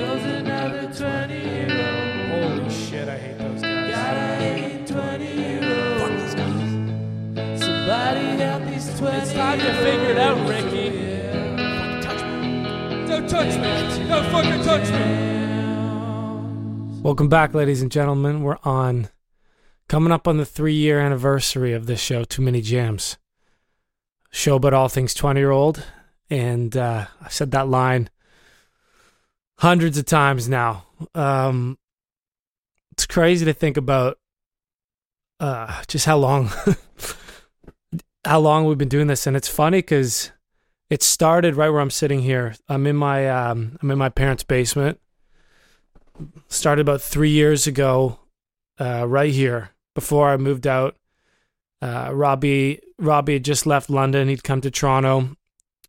Joe's another 20 year old. Holy shit, I hate those guys. Gotta hate 20 year Fuck old. these guys. Somebody help these 20 It's time to figure it out, Ricky. Touch me. Don't touch me. Don't fucking touch me. Welcome back, ladies and gentlemen. We're on coming up on the three year anniversary of this show, Too Many Jams. Show about all things 20 year old. And uh, I've said that line hundreds of times now. Um, it's crazy to think about uh, just how long how long we've been doing this. And it's funny because it started right where i'm sitting here. I'm in my um, i'm in my parents basement. Started about three years ago uh, right here before i moved out. Uh, robbie robbie had just left london. He'd come to toronto.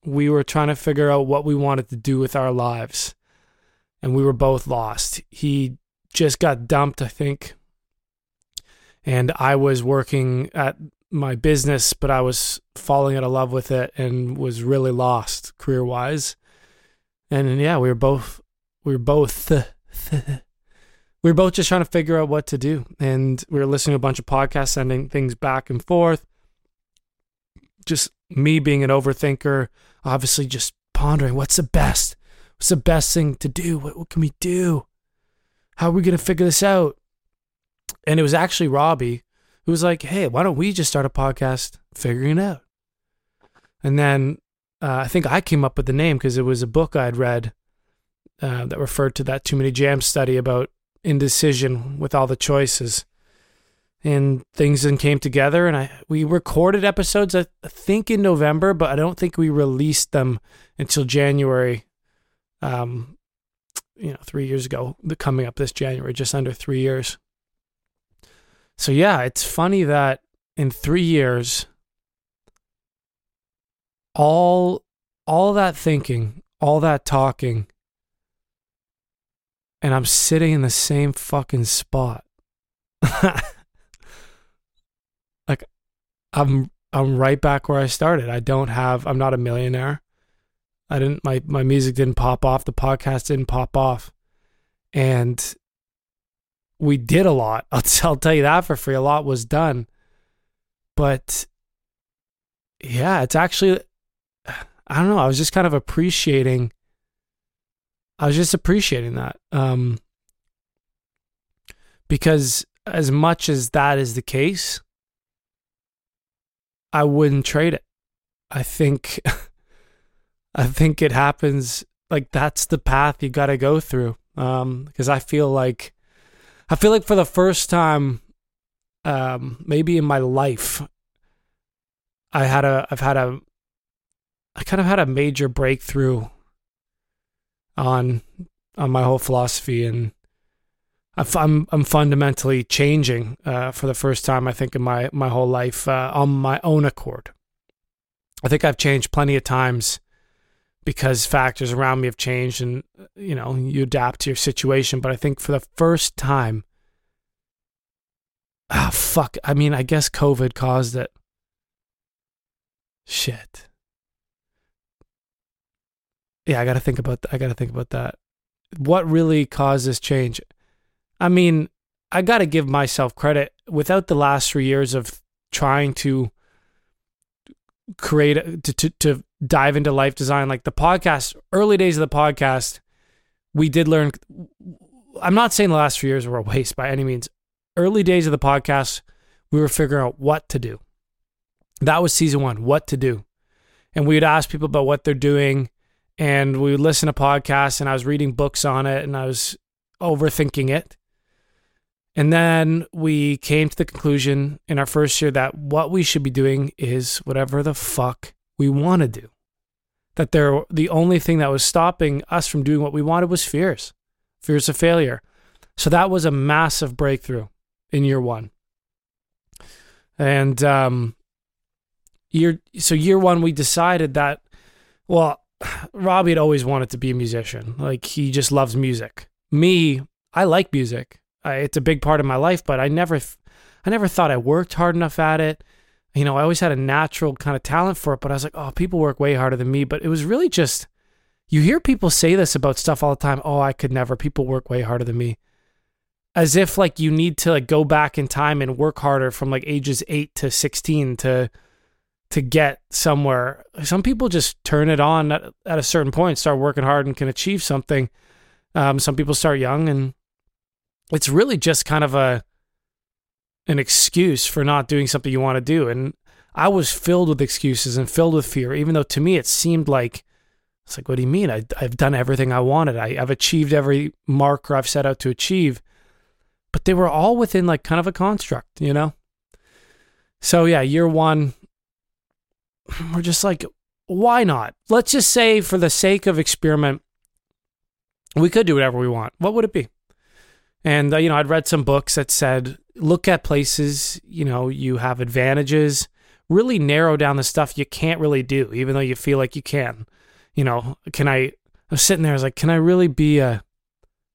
We were trying to figure out what we wanted to do with our lives and we were both lost he just got dumped i think and i was working at my business, but I was falling out of love with it and was really lost career wise. And yeah, we were both we were both we were both just trying to figure out what to do. And we were listening to a bunch of podcasts, sending things back and forth. Just me being an overthinker, obviously just pondering what's the best? What's the best thing to do? What, what can we do? How are we gonna figure this out? And it was actually Robbie who was like, "Hey, why don't we just start a podcast figuring it out?" And then uh, I think I came up with the name because it was a book I'd read uh, that referred to that too many jams study about indecision with all the choices, and things then came together. And I we recorded episodes I think in November, but I don't think we released them until January. Um, you know, three years ago, the coming up this January, just under three years. So yeah, it's funny that in three years, all all that thinking, all that talking, and I'm sitting in the same fucking spot. like I'm I'm right back where I started. I don't have I'm not a millionaire. I didn't my my music didn't pop off, the podcast didn't pop off. And we did a lot. I'll, I'll tell you that for free. A lot was done. But yeah, it's actually, I don't know. I was just kind of appreciating, I was just appreciating that. Um, because as much as that is the case, I wouldn't trade it. I think, I think it happens like that's the path you got to go through. Um, because I feel like, I feel like for the first time, um, maybe in my life, I had a, I've had a, I kind of had a major breakthrough on, on my whole philosophy, and I'm, I'm fundamentally changing uh, for the first time I think in my my whole life uh, on my own accord. I think I've changed plenty of times because factors around me have changed and you know you adapt to your situation. But i think for the first time ah fuck. I mean i guess covid caused it. Shit. Yeah i gotta think about that i gotta think about that. What really caused this change? I mean i gotta give myself credit. Without the last three years of trying to create to, to to dive into life design. Like the podcast early days of the podcast we did learn i'm not saying the last few years were a waste by any means. Early days of the podcast we were figuring out what to do. That was season one what to do. And we would ask people about what they're doing and we would listen to podcasts and i was reading books on it and i was overthinking it. And then we came to the conclusion in our first year that what we should be doing is whatever the fuck we want to do. That there, the only thing that was stopping us from doing what we wanted was fears, fears of failure. So that was a massive breakthrough in year one. And um, year, so year one, we decided that, well, Robbie had always wanted to be a musician. Like he just loves music. Me, I like music. I, it's a big part of my life, but I never, I never thought I worked hard enough at it. You know, I always had a natural kind of talent for it, but I was like, oh, people work way harder than me. But it was really just you hear people say this about stuff all the time. Oh, I could never. People work way harder than me. As if like you need to like go back in time and work harder from like ages 8 to 16 to to get somewhere. Some people just turn it on at, at a certain point, start working hard and can achieve something. Um, some people start young and it's really just kind of a an excuse for not doing something you want to do. And I was filled with excuses and filled with fear, even though to me it seemed like it's like, what do you mean? I, I've done everything I wanted. I, I've achieved every marker I've set out to achieve. But they were all within like kind of a construct, you know? So yeah, year one, we're just like, why not? Let's just say, for the sake of experiment, we could do whatever we want. What would it be? And, uh, you know, I'd read some books that said, look at places, you know, you have advantages, really narrow down the stuff you can't really do, even though you feel like you can. You know, can I, I was sitting there, I was like, can I really be a,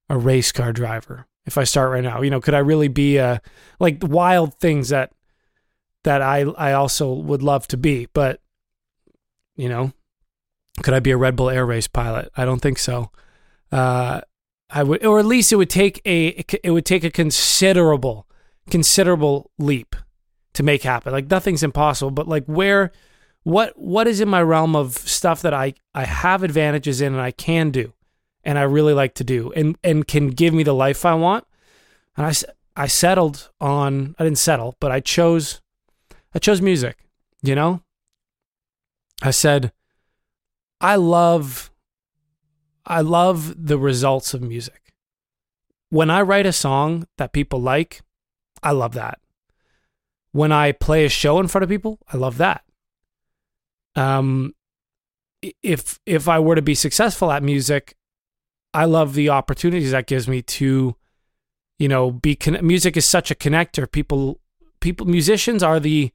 a race car driver if I start right now? You know, could I really be a, like wild things that, that I, I also would love to be, but, you know, could I be a Red Bull Air Race pilot? I don't think so. Uh, I would, or at least it would take a it would take a considerable considerable leap to make happen. Like nothing's impossible, but like where what what is in my realm of stuff that I I have advantages in and I can do and I really like to do and and can give me the life I want. And I I settled on I didn't settle, but I chose I chose music, you know? I said I love I love the results of music. When I write a song that people like, I love that. When I play a show in front of people, I love that. Um, if if I were to be successful at music, I love the opportunities that gives me to, you know, be con- music is such a connector. People, people, musicians are the,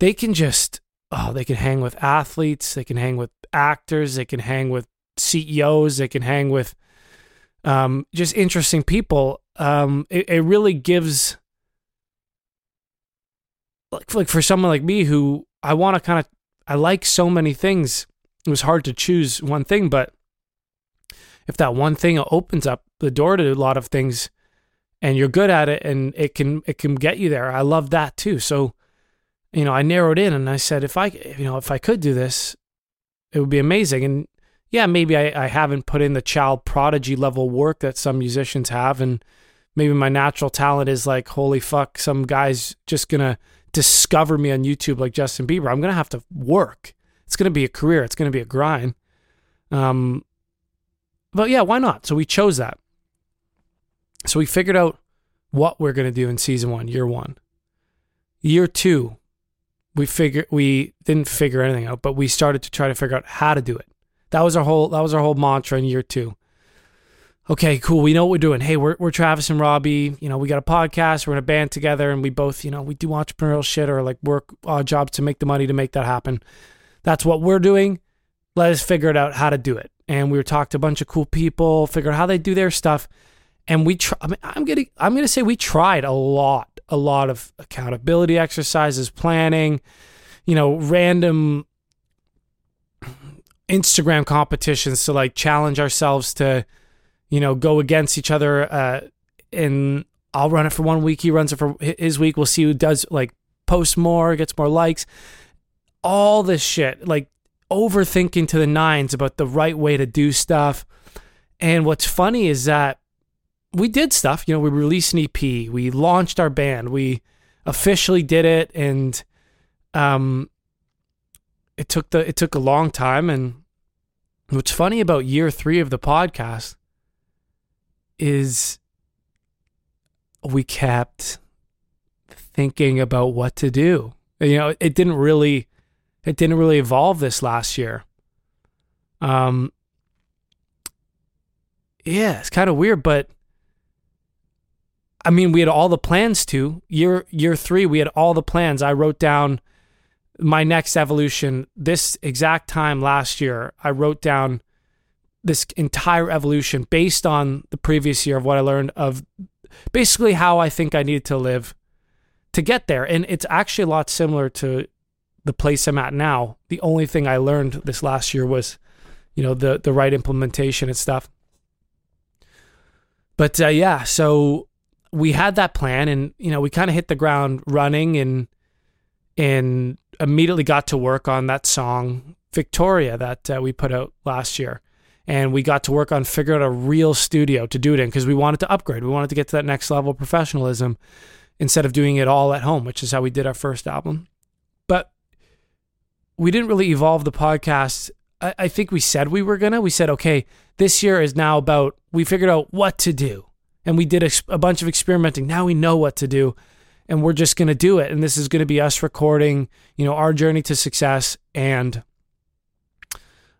they can just oh, they can hang with athletes, they can hang with actors, they can hang with CEOs, they can hang with um, just interesting people. Um, it, it really gives like like for someone like me who I want to kind of I like so many things. It was hard to choose one thing, but if that one thing opens up the door to a lot of things and you're good at it and it can it can get you there. I love that too. So, you know, I narrowed in and I said if I you know, if I could do this, it would be amazing. And yeah, maybe I, I haven't put in the child prodigy level work that some musicians have and maybe my natural talent is like, holy fuck, some guy's just gonna discover me on YouTube like Justin Bieber. I'm gonna have to work. It's gonna be a career. It's gonna be a grind. Um, but yeah, why not? So we chose that. So we figured out what we're gonna do in season one, year one. Year two, we figure we didn't figure anything out, but we started to try to figure out how to do it. That was our whole that was our whole mantra in year two. Okay, cool. We know what we're doing. Hey, we're we're Travis and Robbie. You know, we got a podcast. We're in a band together, and we both, you know, we do entrepreneurial shit or like work odd jobs to make the money to make that happen. That's what we're doing. Let us figure it out how to do it. And we were talked to a bunch of cool people, figure out how they do their stuff. And we try. I mean, I'm gonna I'm gonna say we tried a lot, a lot of accountability exercises, planning, you know, random Instagram competitions to like challenge ourselves to, you know, go against each other. Uh, and I'll run it for one week. He runs it for his week. We'll see who does like post more, gets more likes. All this shit, like overthinking to the nines about the right way to do stuff. And what's funny is that we did stuff. You know, we released an EP, we launched our band, we officially did it, and um, it took the it took a long time. And what's funny about year three of the podcast is we kept thinking about what to do. You know, it didn't really it didn't really evolve this last year. Um yeah, it's kind of weird, but I mean, we had all the plans to. Year year 3, we had all the plans. I wrote down my next evolution this exact time last year. I wrote down this entire evolution based on the previous year of what I learned of basically how I think I needed to live to get there. And it's actually a lot similar to the place I'm at now. The only thing I learned this last year was you know the the right implementation and stuff. But uh, yeah, so we had that plan, and you know we kind of hit the ground running, and and immediately got to work on that song Victoria that uh, we put out last year. And we got to work on figuring out a real studio to do it in because we wanted to upgrade. We wanted to get to that next level of professionalism instead of doing it all at home, which is how we did our first album. But we didn't really evolve the podcast. I, I think we said we were gonna. We said, okay, this year is now about. We figured out what to do, and we did a, a bunch of experimenting. Now we know what to do, and we're just gonna do it. And this is gonna be us recording, you know, our journey to success and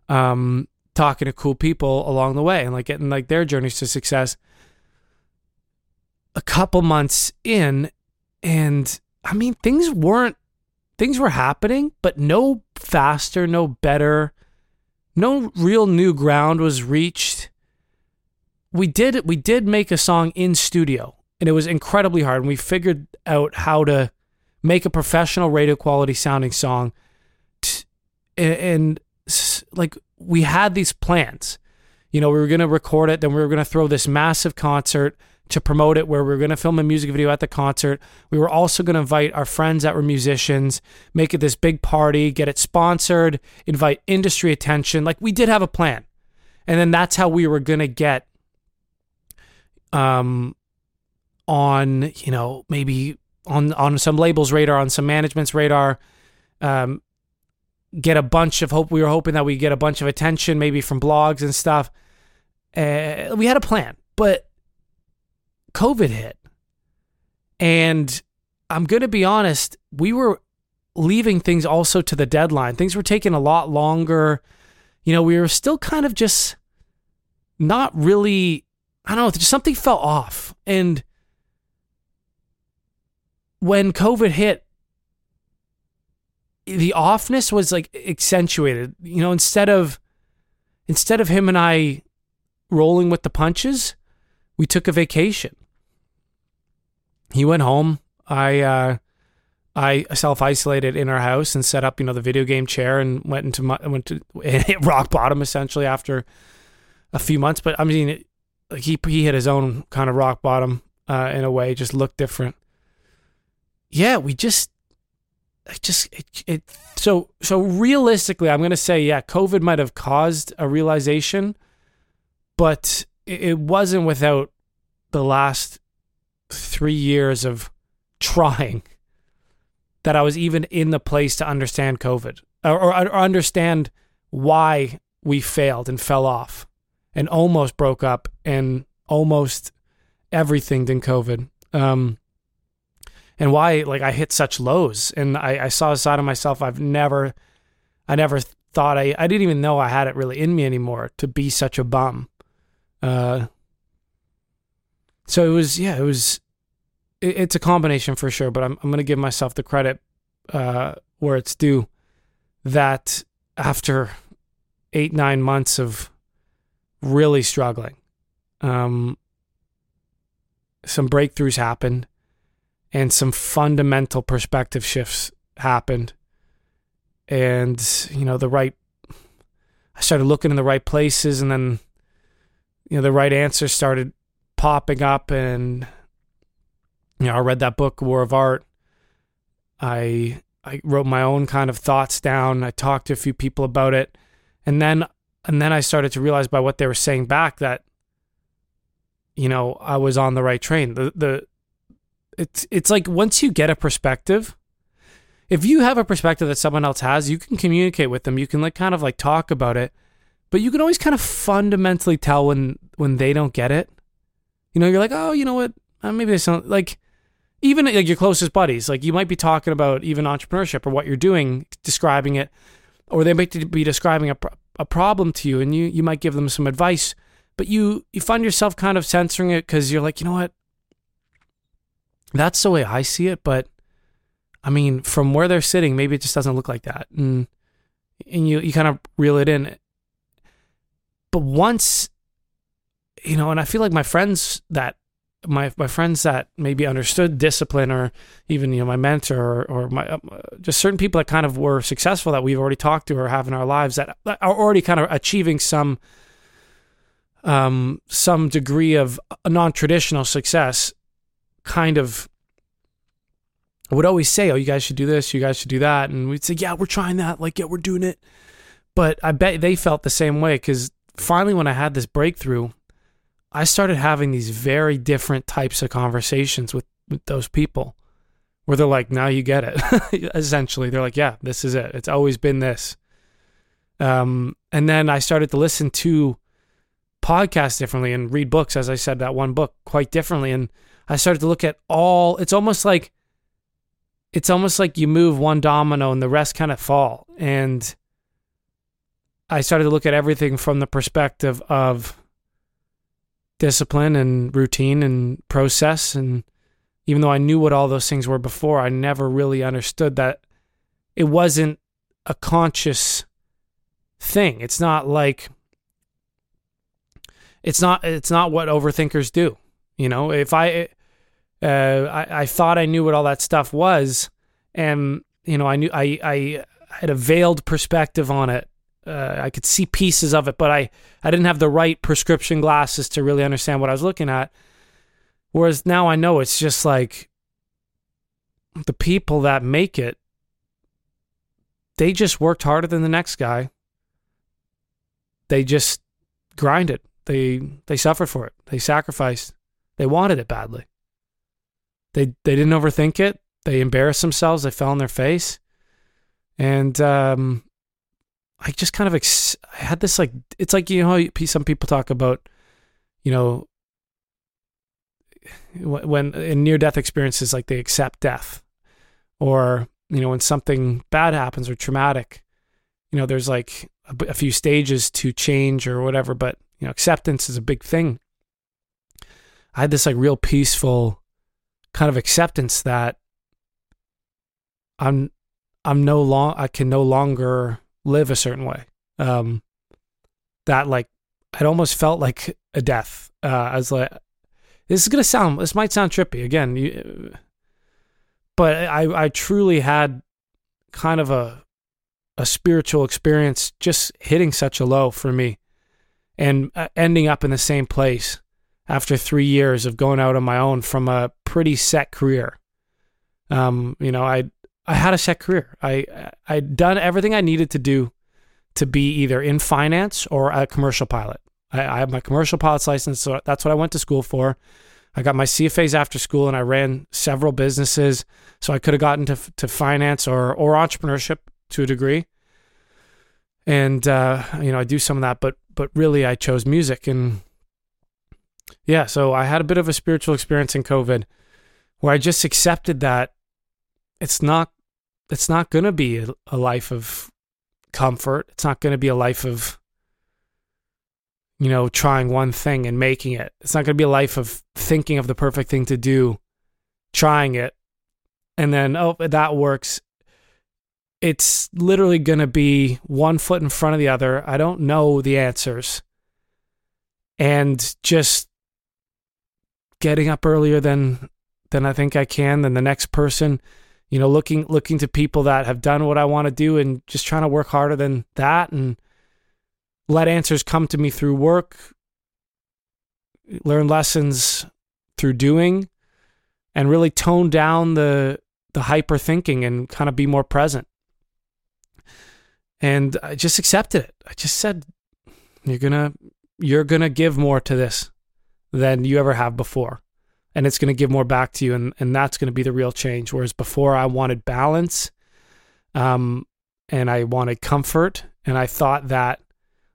um talking to cool people along the way and like getting like their journeys to success. A couple months in and i mean things weren't things were happening but no faster no better no real new ground was reached. We did we did make a song in studio and it was incredibly hard and we figured out how to make a professional radio quality sounding song. T- and, like we had these plans. You know, we were going to record it, then we were going to throw this massive concert to promote it where we were going to film a music video at the concert. We were also going to invite our friends that were musicians, make it this big party, get it sponsored, invite industry attention. Like we did have a plan. And then that's how we were going to get um on, you know, maybe on on some labels radar, on some management's radar. Um get a bunch of hope. We were hoping that we get a bunch of attention, maybe from blogs and stuff. Uh, we had a plan, but COVID hit, and I'm gonna be honest. We were leaving things also to the deadline. Things were taking a lot longer. You know, we were still kind of just not really. I don't know. Just something fell off, and when COVID hit, the offness was like accentuated. You know, instead of instead of him and I rolling with the punches, we took a vacation. He went home. I uh I self isolated in our house and set up, you know, the video game chair and went into my went to hit rock bottom essentially after a few months. But I mean, it, like he he hit his own kind of rock bottom uh, in a way, just looked different. Yeah, we just it just it, it so so realistically i'm going to say yeah covid might have caused a realization but it, it wasn't without the last 3 years of trying that i was even in the place to understand covid or, or, or understand why we failed and fell off and almost broke up and almost everything in covid. Um and why like I hit such lows and I, I saw a side of myself I've never I never thought I I didn't even know I had it really in me anymore to be such a bum. Uh so it was yeah, it was it, it's a combination for sure, but I'm I'm gonna give myself the credit uh where it's due that after eight, nine months of really struggling, um some breakthroughs happened and some fundamental perspective shifts happened. And you know the right i started looking in the right places and then you know the right answers started popping up. And you know i read that book war of art. I i wrote my own kind of thoughts down. I talked to a few people about it. And then and then i started to realize by what they were saying back that you know i was on the right train. The the it's it's like once you get a perspective if you have a perspective that someone else has you can communicate with them. You can like kind of like talk about it. But you can always kind of fundamentally tell when when they don't get it. You know you're like oh you know what? Uh, maybe they sound like even like your closest buddies like you might be talking about even entrepreneurship or what you're doing describing it or they might be describing a, a problem to you and you you might give them some advice but you you find yourself kind of censoring it because you're like you know what that's the way I see it, but I mean, from where they're sitting, maybe it just doesn't look like that. And and you you kind of reel it in. But once you know, and I feel like my friends that my my friends that maybe understood discipline or even you know my mentor or, or my uh, just certain people that kind of were successful that we've already talked to or have in our lives that that are already kind of achieving some um some degree of a non-traditional success kind of I would always say oh you guys should do this you guys should do that and we'd say yeah we're trying that like yeah we're doing it but i bet they felt the same way because finally when i had this breakthrough I started having these very different types of conversations with, with those people where they're like, now you get it. Essentially, they're like, yeah, this is it. It's always been this. Um, and then I started to listen to podcasts differently and read books, as I said, that one book quite differently. And I started to look at all, it's almost like, it's almost like you move one domino and the rest kind of fall. And I started to look at everything from the perspective of, discipline and routine and process. And even though I knew what all those things were before, I never really understood that it wasn't a conscious thing. It's not like it's not it's not what overthinkers do. You know, if I uh, I, I thought I knew what all that stuff was, and you know, I knew I I had a veiled perspective on it uh, I could see pieces of it, but I, I didn't have the right prescription glasses to really understand what I was looking at. Whereas now I know it's just like the people that make it, they just worked harder than the next guy. They just grinded. They they suffered for it. They sacrificed. They wanted it badly. They they didn't overthink it. They embarrassed themselves. They fell on their face, and um, I just kind of ex- I had this like it's like you know some people talk about you know when in near death experiences like they accept death or you know when something bad happens or traumatic you know there's like a few stages to change or whatever but you know acceptance is a big thing I had this like real peaceful kind of acceptance that I'm I'm no long I can no longer live a certain way. Um, that like it almost felt like a death. Uh, I was like, this is gonna sound, this might sound trippy again, you, but I I truly had kind of a a spiritual experience just hitting such a low for me, and uh, ending up in the same place after three years of going out on my own from a pretty set career. Um, you know, I I had a set career. I I'd done everything I needed to do to be either in finance or a commercial pilot. I, I have my commercial pilot's license, so that's what I went to school for. I got my CFAs after school, and I ran several businesses, so I could have gotten to to finance or or entrepreneurship to a degree. And uh, you know, I do some of that, but but really, I chose music, and yeah, so I had a bit of a spiritual experience in COVID, where I just accepted that it's not it's not going to be a, life of comfort. It's not going to be a life of you know trying one thing and making it. It's not going to be a life of thinking of the perfect thing to do, trying it, and then oh that works. It's literally going to be one foot in front of the other. I don't know the answers. And just getting up earlier than than I think I can than the next person you know, looking looking to people that have done what I want to do and just trying to work harder than that and let answers come to me through work, learn lessons through doing and really tone down the the hyper thinking and kind of be more present. And I just accepted it. I just said you're to you're to give more to this than you ever have before. And it's going to give more back to you and, and that's going to be the real change. Whereas before i wanted balance um, and i wanted comfort and i thought that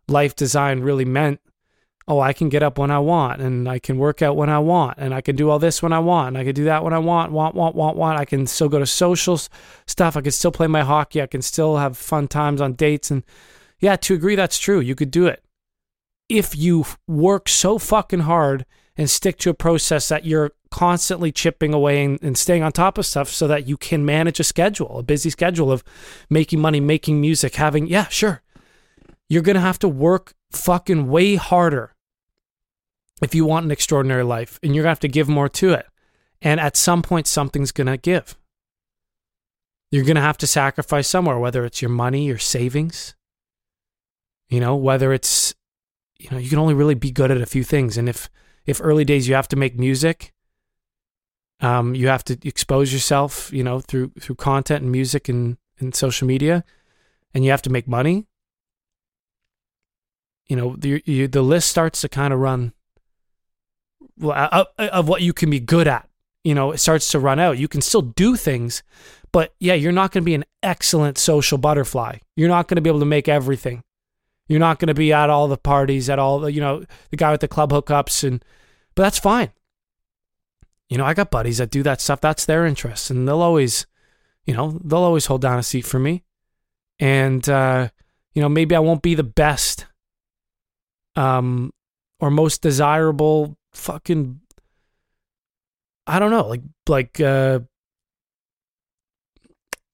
life design really meant oh i can get up when i want and i can work out when i want and i can do all this when i want and i can do that when i want want want want want. I can still go to social stuff. I can still play my hockey. I can still have fun times on dates and yeah to agree that's true. You could do it if you work so fucking hard and stick to a process that you're constantly chipping away and, and, staying on top of stuff so that you can manage a schedule, a busy schedule of making money, making music, having, yeah, sure. You're going to have to work fucking way harder if you want an extraordinary life and you're going to have to give more to it. And at some point, something's going to give. You're going to have to sacrifice somewhere, whether it's your money, your savings, you know, whether it's, you know, you can only really be good at a few things. And if, if early days you have to make music, um, you have to expose yourself, you know, through, through content and music and, and social media, and you have to make money, you know, the, you, the list starts to kind of run well, of, of what you can be good at. You know, it starts to run out. You can still do things, but yeah, you're not going to be an excellent social butterfly. You're not going to be able to make everything. You're not going to be at all the parties, at all the, you know, the guy with the club hookups and but that's fine. You know, I got buddies that do that stuff. That's their interest and they'll always, you know, they'll always hold down a seat for me. And uh, you know, maybe I won't be the best um or most desirable fucking I don't know, like like uh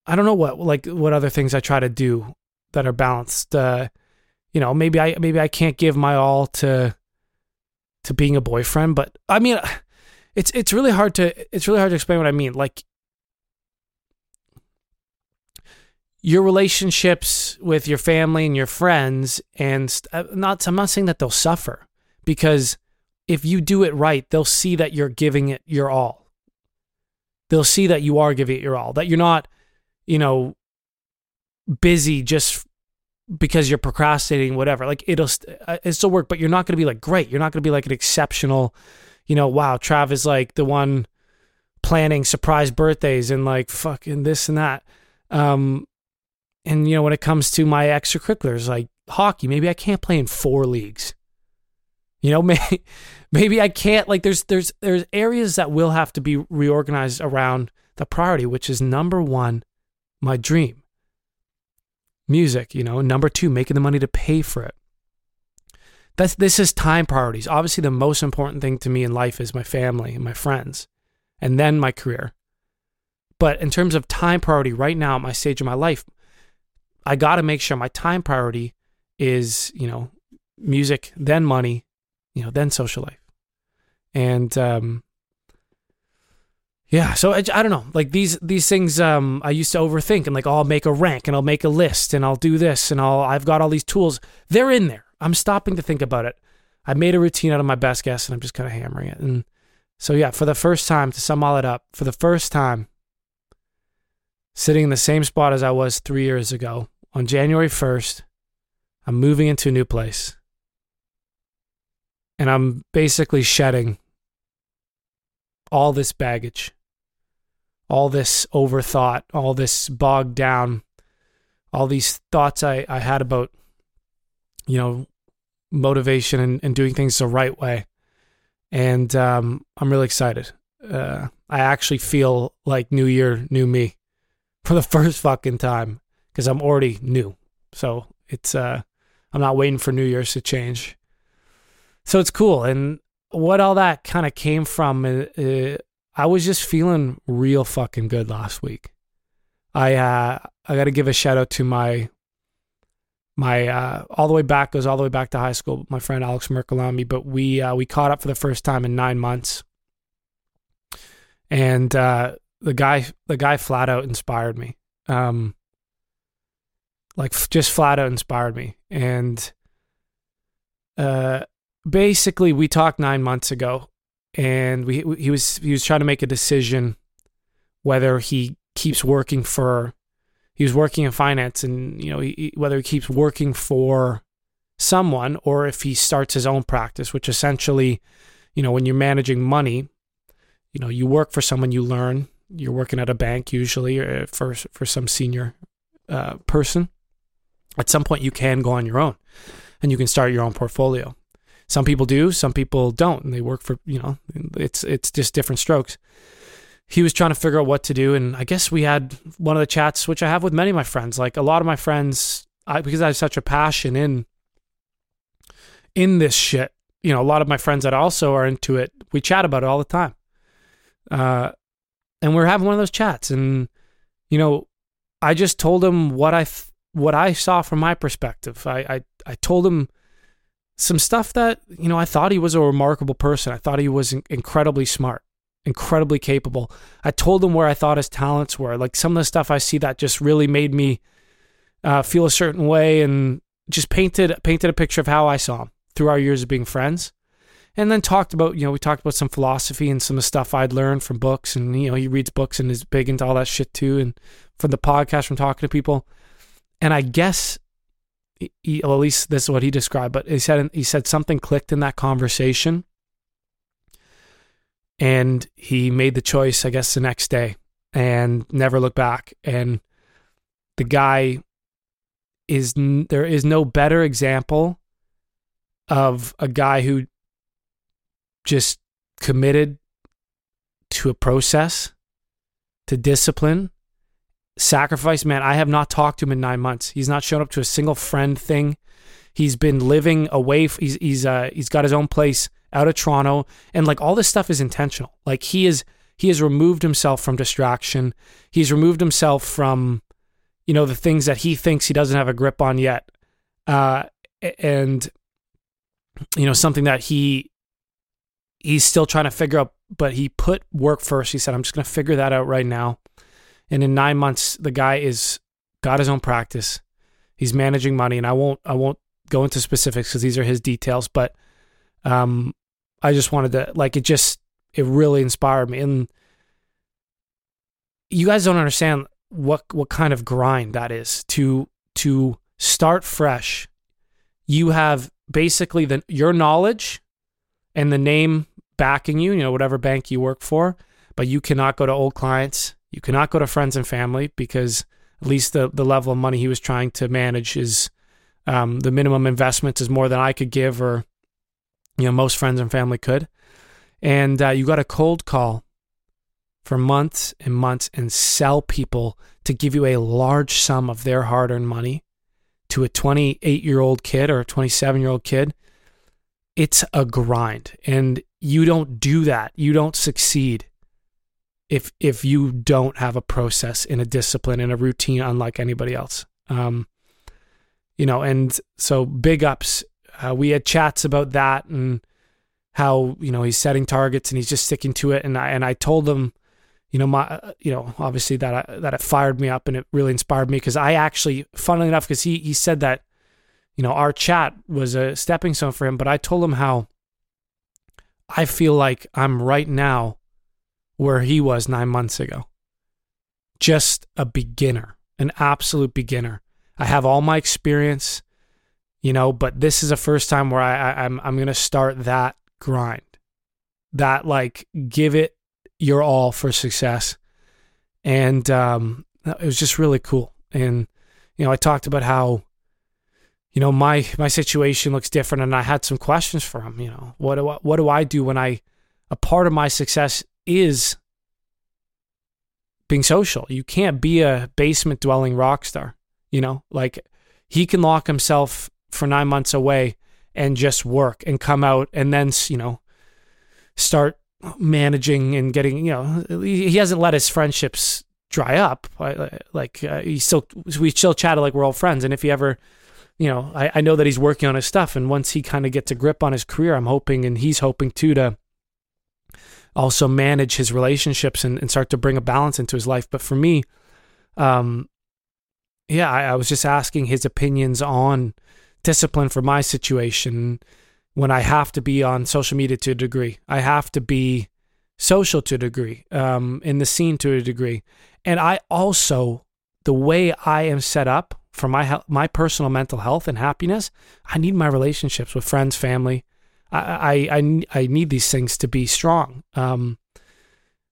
I don't know what like what other things I try to do that are balanced. Uh you know, maybe I maybe I can't give my all to to being a boyfriend, but I mean it's it's really hard to it's really hard to explain what I mean. Like your relationships with your family and your friends and uh, not I'm not saying that they'll suffer because if you do it right, they'll see that you're giving it your all. They'll see that you are giving it your all, that you're not, you know, busy just because you're procrastinating, whatever. Like it'll, uh, it'll still work, but you're not going to be like great. You're not going to be like an exceptional, you know, wow, Trav is like the one planning surprise birthdays and like fucking this and that. Um, and you know, when it comes to my extracurriculars like hockey, maybe I can't play in four leagues. You know, maybe maybe I can't like there's there's there's areas that will have to be reorganized around the priority, which is number 1, my dream. Music, you know, number 2, making the money to pay for it. That's this is time priorities. Obviously the most important thing to me in life is my family and my friends and then my career. But in terms of time priority right now at my stage of my life, I got to make sure my time priority is, you know, music, then money, you know, then social life. And um yeah, so I, I don't know. Like these these things um I used to overthink and like oh, I'll make a rank and I'll make a list and I'll do this and I'll I've got all these tools. They're in there. I'm stopping to think about it. I made a routine out of my best guess and I'm just kind of hammering it. And so yeah, for the first time to sum all it up, for the first time sitting in the same spot as I was 3 years ago on January 1st, I'm moving into a new place and I'm basically shedding all this baggage, all this overthought, all this bogged down, all these thoughts I, I had about, you know, motivation and, and doing things the right way. And um, I'm really excited. Uh, I actually feel like New Year, new me for the first fucking time because I'm already new. So it's, uh, I'm not waiting for New Year's to change so it's cool. And what all that kind of came from, uh, uh, I was just feeling real fucking good last week. I uh, I got to give a shout out to my my uh, all the way back goes all the way back to high school. My friend Alex Mercolami, but we uh, we caught up for the first time in nine months, and uh, the guy the guy flat out inspired me, um, like just flat out inspired me, and uh, basically we talked nine months ago and we he was he was trying to make a decision whether he keeps working for he was working in finance and you know he, whether he keeps working for someone or if he starts his own practice which essentially you know when you're managing money you know you work for someone you learn. You're working at a bank usually or for for some senior uh, person. At some point you can go on your own and you can start your own portfolio some people do, some people don't, and they work for you know, it's it's just different strokes. He was trying to figure out what to do, and I guess we had one of the chats, which I have with many of my friends. Like a lot of my friends, I, because I have such a passion in in this shit. You know, a lot of my friends that also are into it, we chat about it all the time. Uh, and we're having one of those chats, and you know, I just told him what I what I saw from my perspective. I I, I told him some stuff that you know I thought he was a remarkable person. I thought he was incredibly smart, incredibly capable. I told him where I thought his talents were. Like some of the stuff I see that just really made me uh, feel a certain way, and just painted painted a picture of how I saw him through our years of being friends. And then talked about you know we talked about some philosophy and some of the stuff I'd learned from books, and you know he reads books and is big into all that shit too, and from the podcast from talking to people. And I guess he, well, at least this is what he described, but he said he said something clicked in that conversation, and he made the choice, I guess, the next day, and never looked back. And the guy is there is no better example of a guy who just committed to a process, to discipline, sacrifice, man, I have not talked to him in nine months. He's not shown up to a single friend thing. He's been living away. f- He's he's uh he's got his own place out of Toronto, and like all this stuff is intentional. Like he is he has removed himself from distraction. He's removed himself from you know the things that he thinks he doesn't have a grip on yet, uh, and you know something that he he's still trying to figure out. But he put work first. He said, "I'm just going to figure that out right now." And in nine months the guy is got his own practice. He's managing money and i won't i won't go into specifics because these are his details but um i just wanted to like it just it really inspired me. And you guys don't understand what what kind of grind that is. To to start fresh you have basically the your knowledge and the name backing you you know whatever bank you work for but you cannot go to old clients you cannot go to friends and family because at least the, the level of money he was trying to manage is um, the minimum investment is more than I could give or you know most friends and family could. And uh, you got a cold call for months and months and sell people to give you a large sum of their hard earned money to a 28 year old kid or a 27 year old kid. It's a grind. And you don't do that. You don't succeed if if you don't have a process and a discipline and a routine unlike anybody else. Um, you know, and so big ups. Uh, we had chats about that and how you know he's setting targets and he's just sticking to it. And I and I told him, you know, my uh, you know obviously that I, that it fired me up and it really inspired me because I actually, funnily enough, because he he said that, you know, our chat was a stepping stone for him. But I told him how I feel like I'm right now where he was nine months ago. Just a beginner, an absolute beginner. I have all my experience, you know, but this is the first time where I, I I'm I'm gonna start that grind. That like give it your all for success. And um it was just really cool. And you know, I talked about how you know my my situation looks different and I had some questions for him, you know. What do I, what do I do when I a part of my success is being social. You can't be a basement dwelling rock star, you know? Like he can lock himself for 9 months away and just work and come out and then, you know, start managing and getting, you know, he hasn't let his friendships dry up. Like uh, he still we still chatted like we're all friends and if he ever you know, I, I know that he's working on his stuff and once he kind of gets a grip on his career, I'm hoping and he's hoping too to also manage his relationships and, and start to bring a balance into his life. But for me, um, yeah, I, I was just asking his opinions on discipline for my situation when I have to be on social media to a degree. I have to be social to a degree, um, in the scene to a degree. And I also, the way I am set up for my my personal mental health and happiness, I need my relationships with friends, family, I, I, I, need these things to be strong. Um,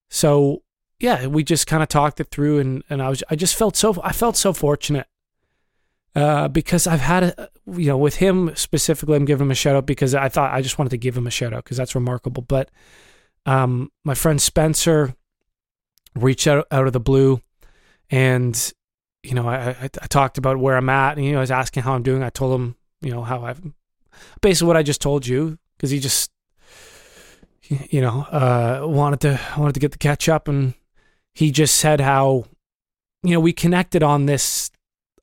so yeah, we just kind of talked it through and, and I was, I just felt so, I felt so fortunate, uh, because I've had, a, you know, with him specifically, I'm giving him a shout out because I thought I just wanted to give him a shout out because that's remarkable. But, um, my friend Spencer reached out out of the blue and, you know, I, I, I talked about where I'm at and, you know, I was asking how I'm doing. I told him, you know, how I've basically what I just told you because he just you know uh wanted to wanted to get the catch up and he just said how you know we connected on this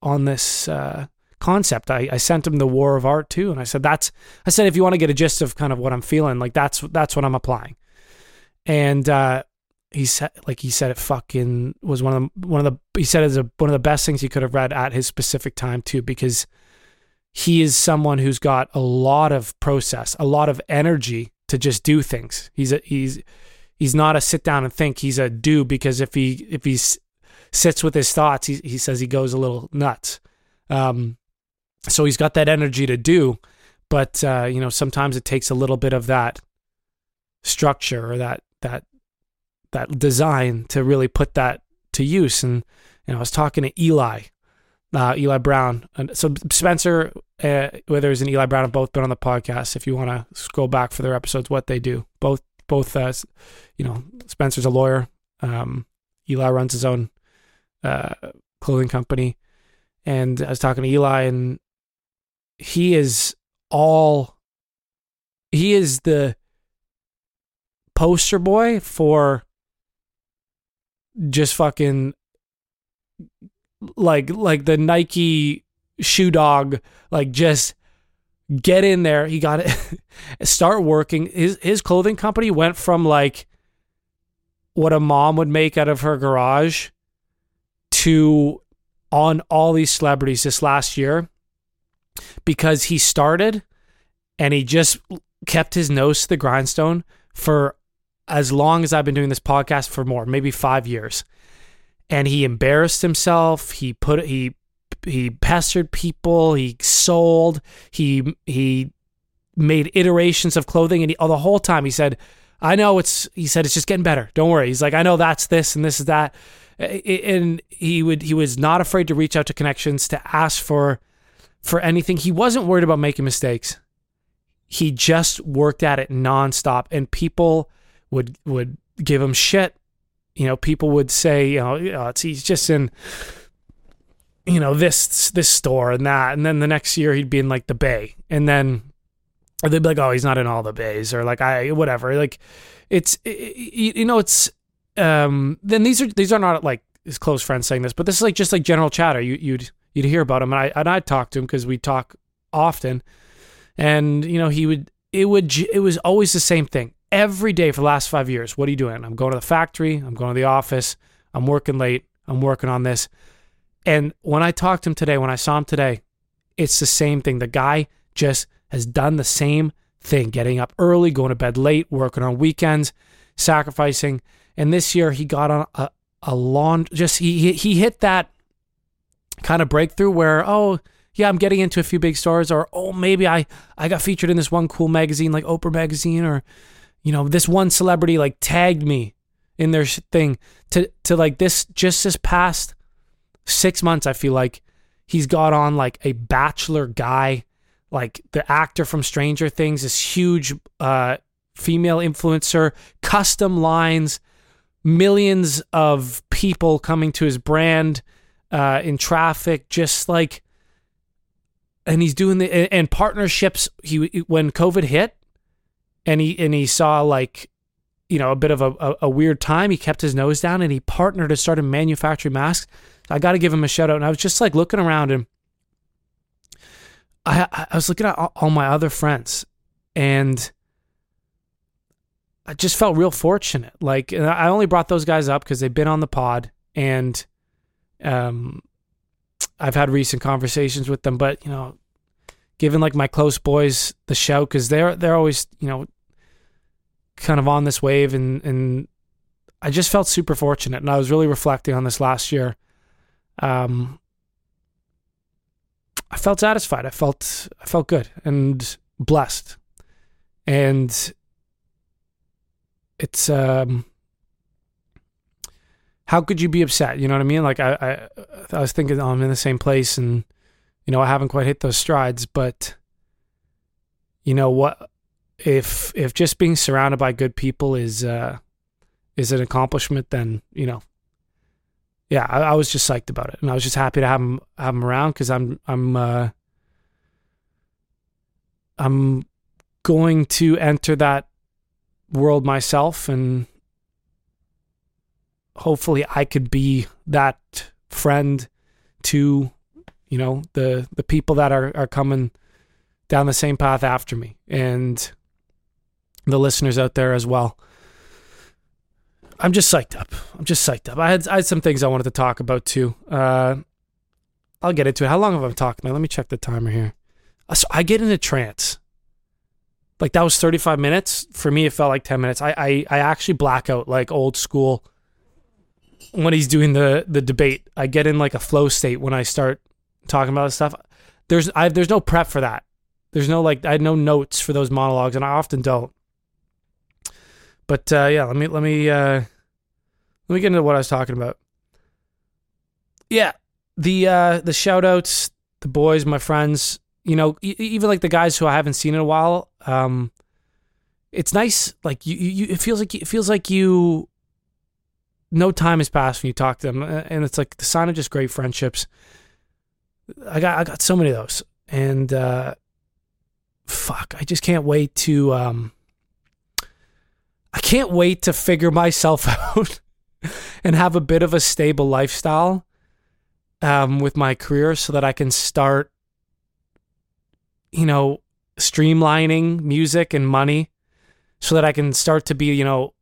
on this uh concept. I, I sent him the War of Art too, and I said that's I said if you want to get a gist of kind of what I'm feeling, like that's that's what I'm applying. And uh, he said like he said it fucking was one of the one of the he said it's one of the best things he could have read at his specific time too because he is someone who's got a lot of process, a lot of energy to just do things. He's a, he's he's not a sit down and think. He's a do because if he if he sits with his thoughts, he he says he goes a little nuts. Um, so he's got that energy to do, but uh, you know sometimes it takes a little bit of that structure or that that that design to really put that to use. And you know, I was talking to Eli, uh, Eli Brown, and so Spencer, uh, whether it's an Eli Brown, have both been on the podcast. If you want to scroll back for their episodes, what they do, both both, uh, you know, Spencer's a lawyer. Um, Eli runs his own uh, clothing company, and I was talking to Eli, and he is all he is the poster boy for just fucking like like the Nike shoe dog like just get in there he got it start working his his clothing company went from like what a mom would make out of her garage to on all these celebrities this last year because he started and he just kept his nose to the grindstone for as long as I've been doing this podcast for more, maybe five years. And he embarrassed himself. He put he he pestered people. He sold. He he made iterations of clothing, and he, oh, the whole time he said, "I know it's." He said it's just getting better. Don't worry. He's like, "I know that's this and this is that," and he would he was not afraid to reach out to connections to ask for for anything. He wasn't worried about making mistakes. He just worked at it nonstop, and people would would give him shit. You know, people would say, you know, "Oh, it's, he's just in, you know, this this store and that, and then the next year he'd be in like the Bay, and then they'd be like, oh, he's not in all the bays, or like I whatever. Like it's you you know it's um then these are these are not like his close friends saying this, but this is like just like general chatter. You you'd you'd hear about him, and I and I'd talk to him because we talk often, and you know he would it would it was always the same thing every day for the last five years. What are you doing? I'm going to the factory. I'm going to the office. I'm working late. I'm working on this. And when I talked to him today, when I saw him today, it's the same thing. The guy just has done the same thing, getting up early, going to bed late, working on weekends, sacrificing. And this year he got on a, a lawn, just he, he, hit that kind of breakthrough where, oh, yeah, I'm getting into a few big stores, or oh, maybe I, I got featured in this one cool magazine like Oprah magazine, or you know, this one celebrity like tagged me in their thing to to like this just this past six months. I feel like he's got on like a bachelor guy, like the actor from Stranger Things, this huge uh, female influencer, custom lines, millions of people coming to his brand uh, in traffic, just like, and he's doing the and partnerships. He when COVID hit, and he and he saw like you know a bit of a, a, a weird time. He kept his nose down and he partnered and started manufacturing masks i got to give him a shout out. And i was just like looking around and i i was looking at all, all my other friends and i just felt real fortunate. Like i only brought those guys up because they've been on the pod and um i've had recent conversations with them but you know giving like my close boys the shout because they're they're always you know kind of on this wave and and I just felt super fortunate and I was really reflecting on this last year. Um I felt satisfied. I felt I felt good and blessed. And it's um how could you be upset? You know what I mean? Like I I, I was thinking oh, I'm in the same place and you know I haven't quite hit those strides, but you know what? If if just being surrounded by good people is uh is an accomplishment then you know yeah I, I was just psyched about it and I was just happy to have him have him around because I'm I'm uh I'm going to enter that world myself and hopefully I could be that friend to You know, the the people that are are coming down the same path after me, and the listeners out there as well. I'm just psyched up. I'm just psyched up. I had I had some things I wanted to talk about too. Uh, I'll get into it. How long have I been talking? Let me check the timer here. So I get in a trance. Like that was 35 minutes. For me, it felt like 10 minutes. I I, I actually black out like old school when he's doing the the debate. I get in like a flow state when I start talking about stuff. There's I there's no prep for that. There's no like I had no notes for those monologues, and I often don't. But uh, yeah, let me let me uh, let me get into what I was talking about. Yeah, the uh, the shout outs, the boys, my friends, you know, e- even like the guys who I haven't seen in a while. Um, it's nice. Like you, you, it feels like it feels like you. No time has passed when you talk to them, and it's like the sign of just great friendships. I got I got so many of those, and uh, fuck, I just can't wait to. Um, I can't wait to figure myself out and have a bit of a stable lifestyle um, with my career so that I can start, you know, streamlining music and money so that I can start to be, you know,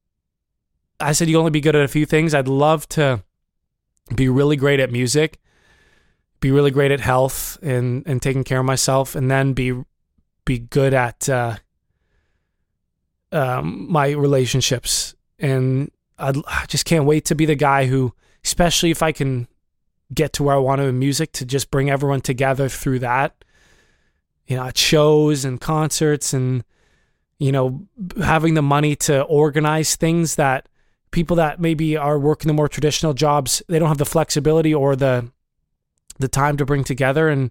I said you only be good at a few things. I'd love to be really great at music, be really great at health and, and taking care of myself, and then be be good at uh, um, my relationships. And I'd, I just can't wait to be the guy who, especially if I can get to where I want to in music, to just bring everyone together through that. You know, at shows and concerts, and you know, having the money to organize things that people that maybe are working the more traditional jobs they don't have the flexibility or the the time to bring together and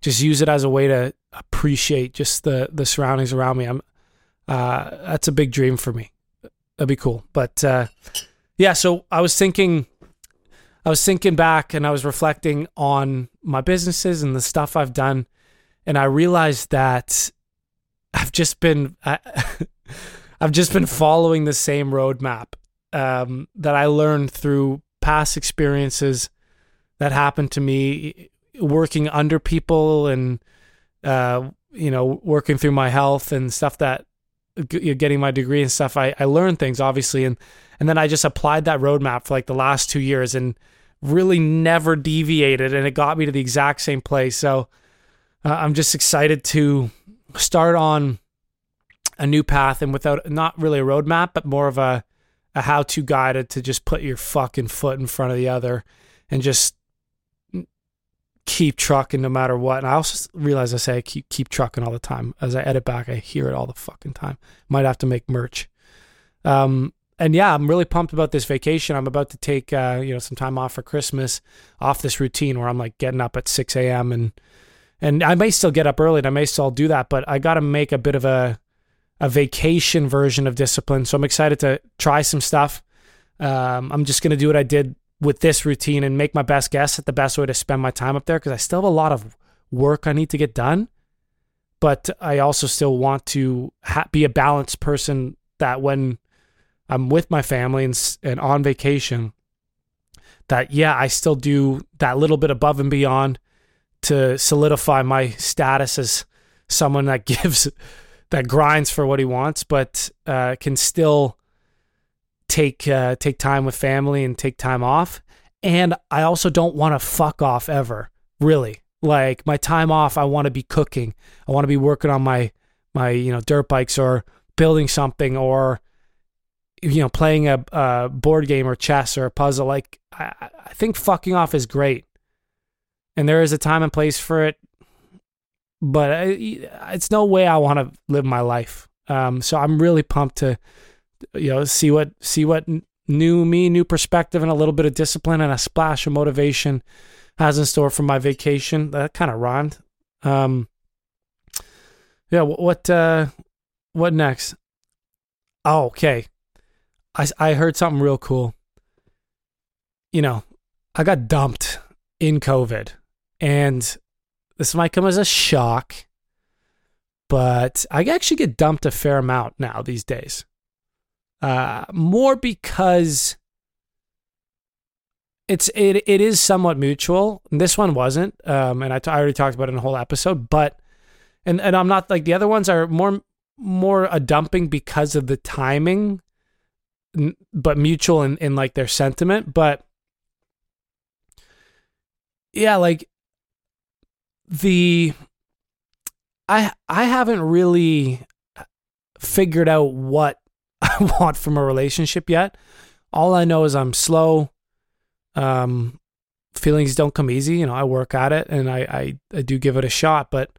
just use it as a way to appreciate just the the surroundings around me. I'm uh, that's a big dream for me. That'd be cool. But uh, yeah, so I was thinking, I was thinking back and I was reflecting on my businesses and the stuff I've done, and I realized that I've just been, I, I've just been following the same roadmap um, that I learned through past experiences that happened to me working under people and uh, you know working through my health and stuff that g- getting my degree and stuff I, I learned things obviously and and then I just applied that roadmap for like the last two years and really never deviated and it got me to the exact same place. So uh, I'm just excited to start on a new path and without not really a roadmap but more of a a how to guide to just put your fucking foot in front of the other and just keep trucking no matter what. And I also realize I say I keep keep trucking all the time. As I edit back, I hear it all the fucking time. Might have to make merch. Um, and yeah, I'm really pumped about this vacation. I'm about to take uh, you know some time off for Christmas, off this routine where I'm like getting up at 6 a.m. and and I may still get up early and I may still do that, but I got to make a bit of a a vacation version of discipline. So I'm excited to try some stuff. Um, I'm just gonna do what I did with this routine and make my best guess at the best way to spend my time up there because I still have a lot of work I need to get done. But I also still want to ha- be a balanced person that when I'm with my family and, and on vacation, that yeah, I still do that little bit above and beyond to solidify my status as someone that gives, that grinds for what he wants, but uh, can still take uh, take time with family and take time off. And I also don't want to fuck off ever. Really, like my time off, I want to be cooking. I want to be working on my my you know dirt bikes or building something or you know playing a, a board game or chess or a puzzle. Like I, I think fucking off is great, and there is a time and place for it. But I, it's no way I want to live my life. Um, so I'm really pumped to you know see what see what new me new perspective and a little bit of discipline and a splash of motivation has in store for my vacation. That kind of rhymed. Um yeah what uh what next? Oh okay. I I heard something real cool. You know i got dumped in covid and this might come as a shock but i actually get dumped a fair amount now these days uh, more because it's it it is somewhat mutual. This one wasn't, um, and I, t- I already talked about it in a whole episode. But and and I'm not like the other ones are more more a dumping because of the timing, n- but mutual in in like their sentiment. But yeah, like the I I haven't really figured out what I want from a relationship yet. All I know is I'm slow. Um, feelings don't come easy. You know, I work at it and I, I, I do give it a shot. But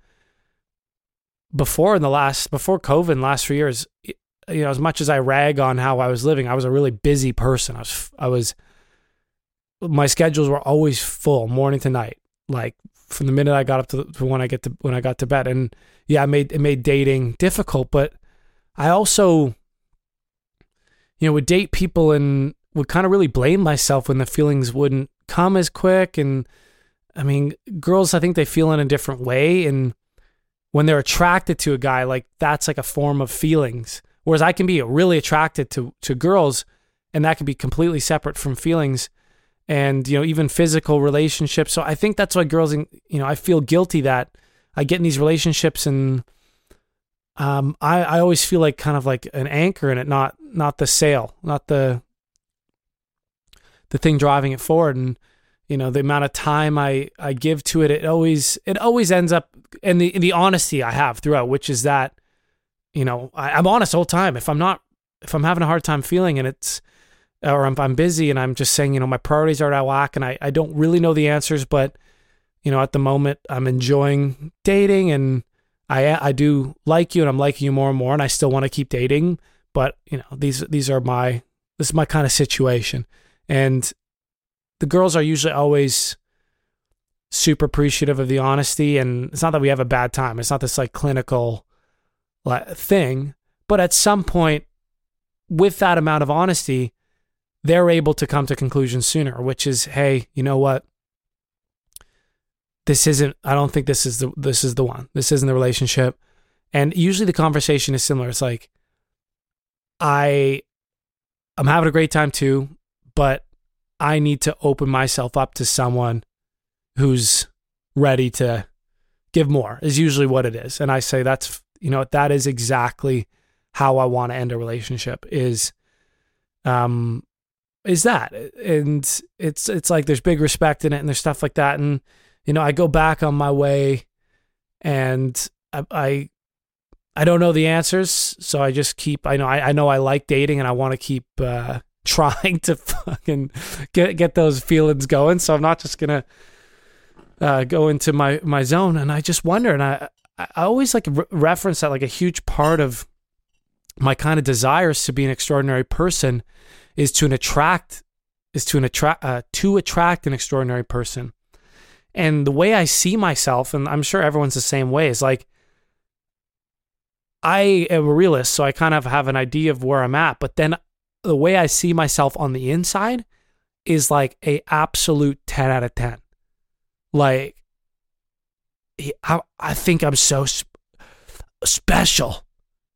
before in the last, before COVID, in last three years, you know, as much as I rag on how I was living, I was a really busy person. I was, I was, my schedules were always full, morning to night, like from the minute I got up to, to when I get to when I got to bed. And yeah, it made it made dating difficult. But I also, you know, would date people and would kind of really blame myself when the feelings wouldn't come as quick. And I mean, girls, I think they feel in a different way. And when they're attracted to a guy, like that's like a form of feelings. Whereas I can be really attracted to to girls, and that can be completely separate from feelings, and you know even physical relationships. So I think that's why girls, you know, I feel guilty that I get in these relationships and um, I I always feel like kind of like an anchor in it, not not the sail, not the the thing driving it forward. And you know the amount of time I I give to it, it always it always ends up in the in the honesty I have throughout, which is that you know I, I'm honest all time. If I'm not if I'm having a hard time feeling and it's or if I'm busy and I'm just saying you know my priorities are out of whack and I I don't really know the answers, but you know at the moment I'm enjoying dating and I I do like you and I'm liking you more and more and I still want to keep dating, but you know these these are my this is my kind of situation. And the girls are usually always super appreciative of the honesty and it's not that we have a bad time it's not this like clinical thing but at some point with that amount of honesty they're able to come to conclusions sooner which is hey you know what this isn't i don't think this is the this is the one. This isn't the relationship. And usually the conversation is similar. It's like i i'm having a great time too but I need to open myself up to someone who's ready to give more is usually what it is. And I say that's you know that is exactly how I want to end a relationship is um is that. And it's it's like there's big respect in it and there's stuff like that. And you know I go back on my way and I I, I don't know the answers so I just keep I know I, I know I like dating and I want to keep uh trying to fucking get get those feelings going. So I'm not just gonna uh, go into my my zone. And I just wonder, and I I always like re- reference that like a huge part of my kind of desires to be an extraordinary person is to an attract is to an attract uh, to attract an extraordinary person. And the way I see myself, and I'm sure everyone's the same way, is like I am a realist, so I kind of have an idea of where I'm at. But then the way I see myself on the inside is like a absolute 10 out of 10. Like I, I think I'm so sp- special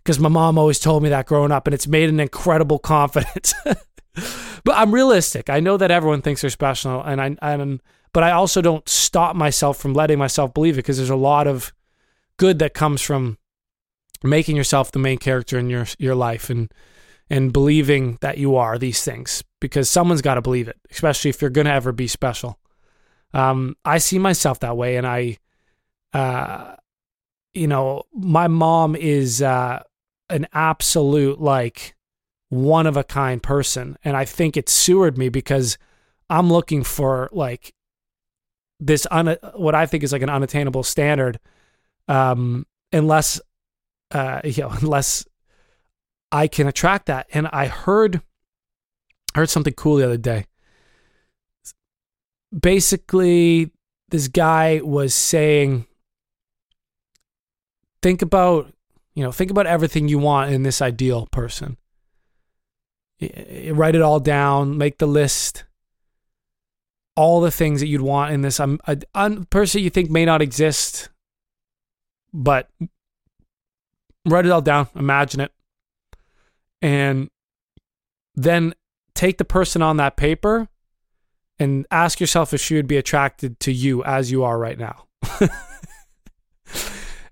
because my mom always told me that growing up and it's made an incredible confidence. but I'm realistic. I know that everyone thinks they're special and I I'm but I also don't stop myself from letting myself believe it because there's a lot of good that comes from making yourself the main character in your your life and and believing that you are these things because someone's got to believe it, especially if you're to ever be special. Um, I see myself that way, and I, uh, you know, my mom is uh, an absolute like one of a kind person, and I think it sewered me because I'm looking for like this un- what I think is like an unattainable standard, um, unless uh, you know, unless I can attract that. And I heard heard something cool the other day. Basically, this guy was saying think about, you know, think about everything you want in this ideal person. Write it all down, make the list. All the things that you'd want in this um, a, a person you think may not exist, but write it all down, imagine it and then take the person on that paper and ask yourself if she would be attracted to you as you are right now.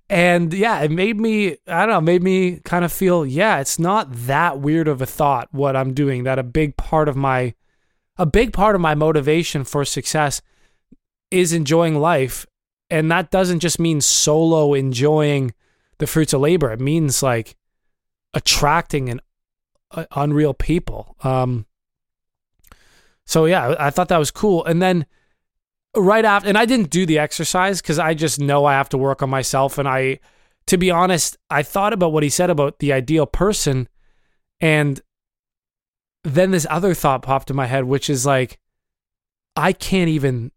and yeah, it made me, I don't know, made me kind of feel, yeah, it's not that weird of a thought what I'm doing, that a big part of my, a big part of my motivation for success is enjoying life. And that doesn't just mean solo enjoying the fruits of labor. It means like attracting an uh, unreal people. Um, so yeah, I thought that was cool. And then right after, and I didn't do the exercise because I just know I have to work on myself. And I, to be honest, I thought about what he said about the ideal person, and then this other thought popped in my head, which is like, I can't even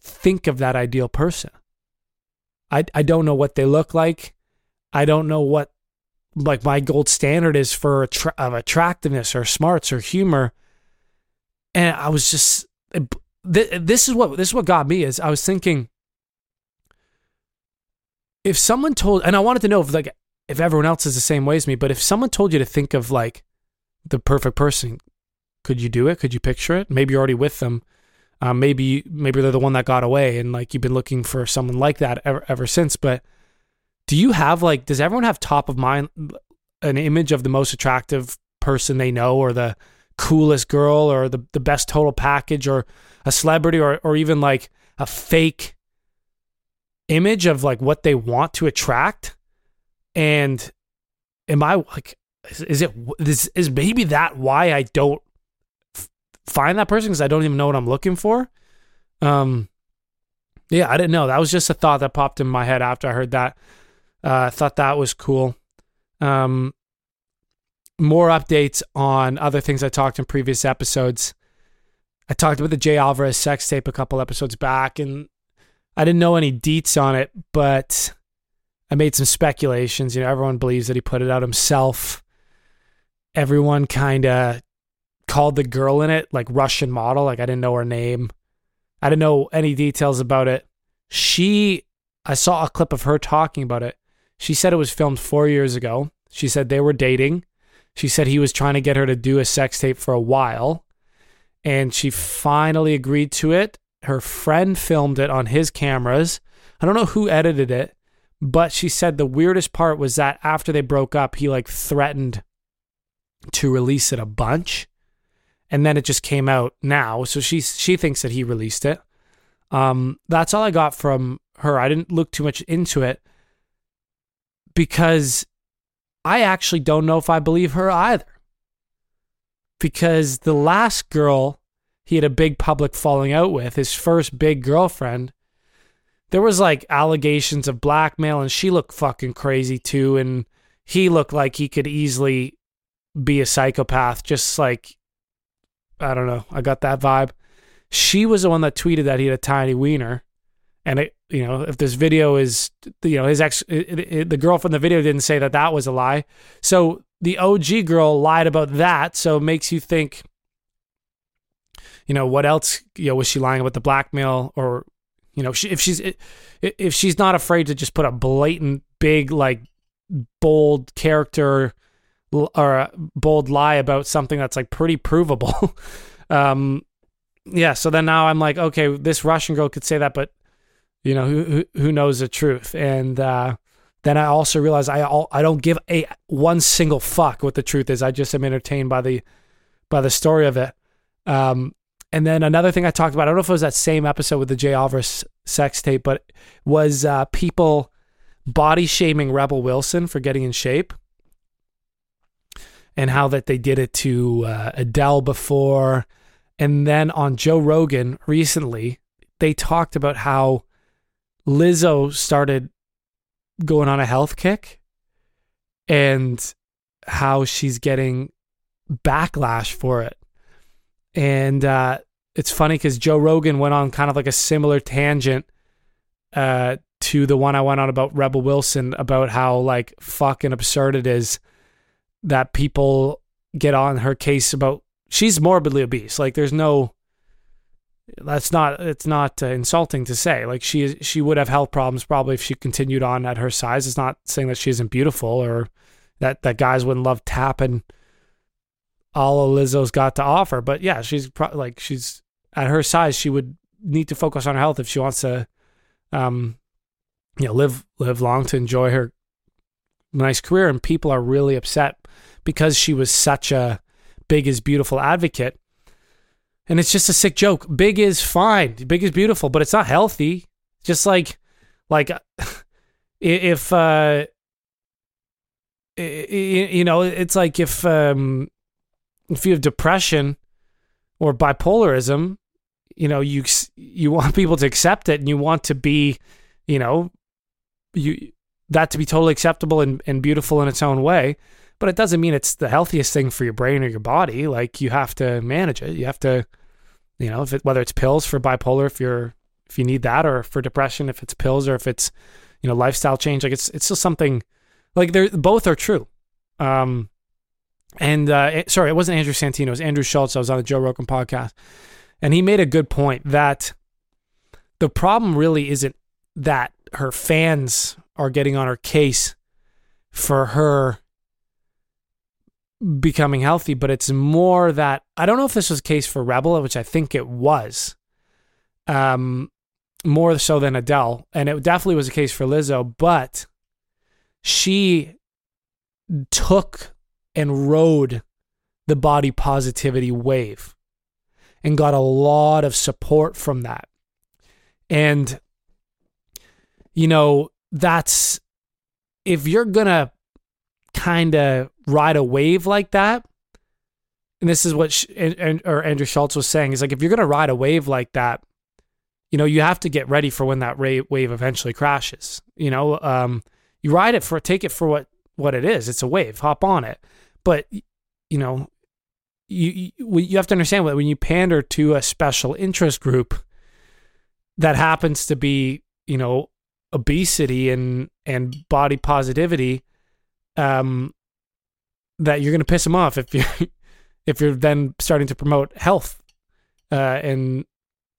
think of that ideal person. I I don't know what they look like. I don't know what like my gold standard is for attra- of attractiveness or smarts or humor. And I was just this is what this is what got me is I was thinking if someone told and I wanted to know if like if everyone else is the same way as me, but if someone told you to think of like the perfect person, could you do it? Could you picture it? Maybe you're already with them. Um, maybe maybe they're the one that got away, and like you've been looking for someone like that ever ever since. But do you have like does everyone have top of mind an image of the most attractive person they know, or the coolest girl, or the the best total package, or a celebrity, or or even like a fake image of like what they want to attract? And am I like is, it is, is maybe that why I don't find that person because I don't even know what I'm looking for. Um, yeah, I didn't know. That was just a thought that popped in my head after I heard that. Uh, I thought that was cool. Um, more updates on other things I talked in previous episodes. I talked about the Jay Alvarez sex tape a couple episodes back, and I didn't know any deets on it, but I made some speculations. You know, everyone believes that he put it out himself. Everyone kind of called the girl in it like Russian model. Like I didn't know her name. I didn't know any details about it. She, I saw a clip of her talking about it. She said it was filmed four years ago. She said they were dating. She said he was trying to get her to do a sex tape for a while. And she finally agreed to it. Her friend filmed it on his cameras. I don't know who edited it, but she said the weirdest part was that after they broke up, he like threatened to release it a bunch and then it just came out now. So she she thinks that he released it. Um, that's all I got from her. I didn't look too much into it because I actually don't know if I believe her either. Because the last girl he had a big public falling out with, his first big girlfriend, there was like allegations of blackmail, and she looked fucking crazy too, and he looked like he could easily be a psychopath, just like I don't know. I got that vibe. She was the one that tweeted that he had a tiny wiener, and it, you know, if this video is, you know, his ex, it, it, the girl from the video didn't say that that was a lie. So the OG girl lied about that. So it makes you think, you know, what else? You know, was she lying about the blackmail, or you know, if she's if she's not afraid to just put a blatant, big, like bold character or a bold lie about something that's like pretty provable. um, yeah. So then now I'm like, okay, this Russian girl could say that, but you know, who who, who knows the truth? And uh, then I also realize I all, I don't give a one single fuck what the truth is. I just am entertained by the by the story of it. Um, and then another thing I talked about, I don't know if it was that same episode with the Jay Alvarez sex tape, but was uh, people body shaming Rebel Wilson for getting in shape and how that they did it to uh, Adele before. And then on Joe Rogan recently, they talked about how Lizzo started going on a health kick and how she's getting backlash for it. And uh, it's funny because Joe Rogan went on kind of like a similar tangent uh, to the one I went on about Rebel Wilson about how like fucking absurd it is that people get on her case about she's morbidly obese. Like there's no that's not it's not uh, insulting to say. Like she she would have health problems probably if she continued on at her size. It's not saying that she isn't beautiful or that that guys wouldn't love tapping all Lizzo's got to offer. But yeah, she's pro- like she's at her size, she would need to focus on her health if she wants to, um, you know, live live long to enjoy her nice career. And people are really upset because she was such a big is beautiful advocate. And it's just a sick joke. Big is fine. Big is beautiful, but it's not healthy. Just like, like, if uh, you know, it's like if um, if you have depression or bipolarism, you know, you you want people to accept it, and you want to be, you know, you that to be totally acceptable and, and beautiful in its own way. But it doesn't mean it's the healthiest thing for your brain or your body. Like you have to manage it. You have to, you know, if it, whether it's pills for bipolar, if you're if you need that, or for depression, if it's pills, or if it's you know lifestyle change. Like it's it's still something. Like they're both are true. Um, and uh, it- sorry, it wasn't Andrew Santino. It was Andrew Schulz. I was on the Joe Rogan podcast, and he made a good point that the problem really isn't that her fans are getting on her case for her becoming healthy, but it's more that I don't know if this was the case for Rebel, which I think it was, um, more so than Adele, and it definitely was the case for Lizzo, but she took and rode the body positivity wave and got a lot of support from that. And, you know, that's if you're going to kind of ride a wave like that, and this is what and, and, or Andrew Schulz was saying is like if you're going to ride a wave like that, you know, you have to get ready for when that wave eventually crashes. You know, um, you ride it for take it for what what it is. It's a wave. Hop on it. But you know, you you, you have to understand that when you pander to a special interest group that happens to be, you know, obesity and and body positivity, um, that you're going to piss them off if you if you're then starting to promote health, uh, and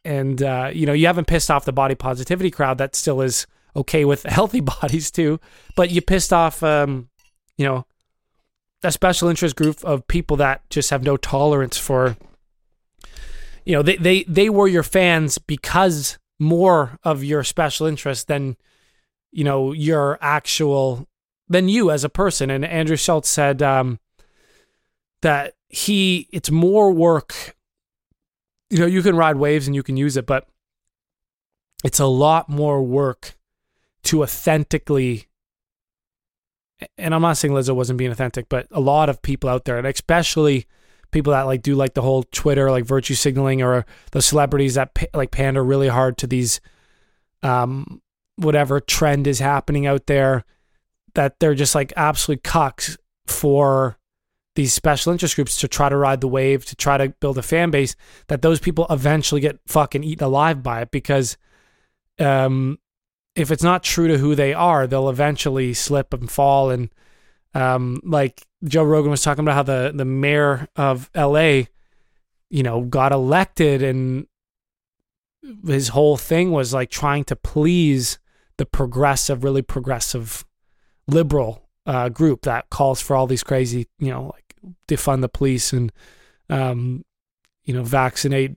and uh, you know you haven't pissed off the body positivity crowd that still is okay with healthy bodies too, but you pissed off, um, you know, a special interest group of people that just have no tolerance for you know they they they were your fans because more of your special interest than you know your actual than you as a person. And andrew schulz said um that he it's more work you know you can ride waves and you can use it but it's a lot more work to authentically and I'm not saying Lizzo wasn't being authentic, but a lot of people out there, and especially people that like do like the whole Twitter like virtue signaling or the celebrities that like pander really hard to these um whatever trend is happening out there that they're just like absolute cucks for these special interest groups to try to ride the wave to try to build a fan base that those people eventually get fucking eaten alive by it because um if it's not true to who they are, they'll eventually slip and fall. And um, like Joe Rogan was talking about how the the mayor of L.A. you know got elected, and his whole thing was like trying to please the progressive, really progressive liberal uh, group that calls for all these crazy, you know, like defund the police and um, you know vaccinate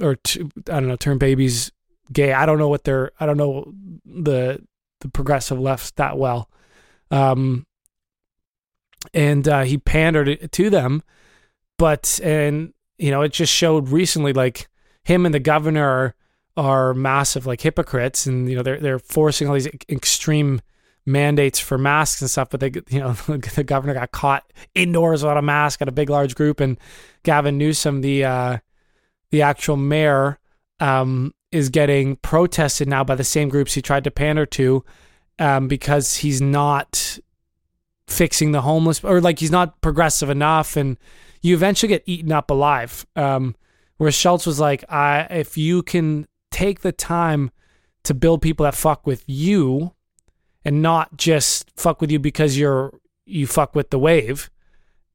or I don't know turn babies gay. I don't know what they're. I don't know the the progressive left that well. Um, and uh, he pandered to them, but and you know it just showed recently like him and the governor are, are massive like hypocrites, and you know they're they're forcing all these extreme mandates for masks and stuff, but they you know the governor got caught indoors without a mask at a big large group, and Gavin Newsom, the uh, the actual mayor, um, is getting protested now by the same groups he tried to pander to um, because he's not fixing the homeless or like he's not progressive enough. And you eventually get eaten up alive. Um, where schulz was like I, if you can take the time to build people that fuck with you and not just fuck with you because you're you fuck with the wave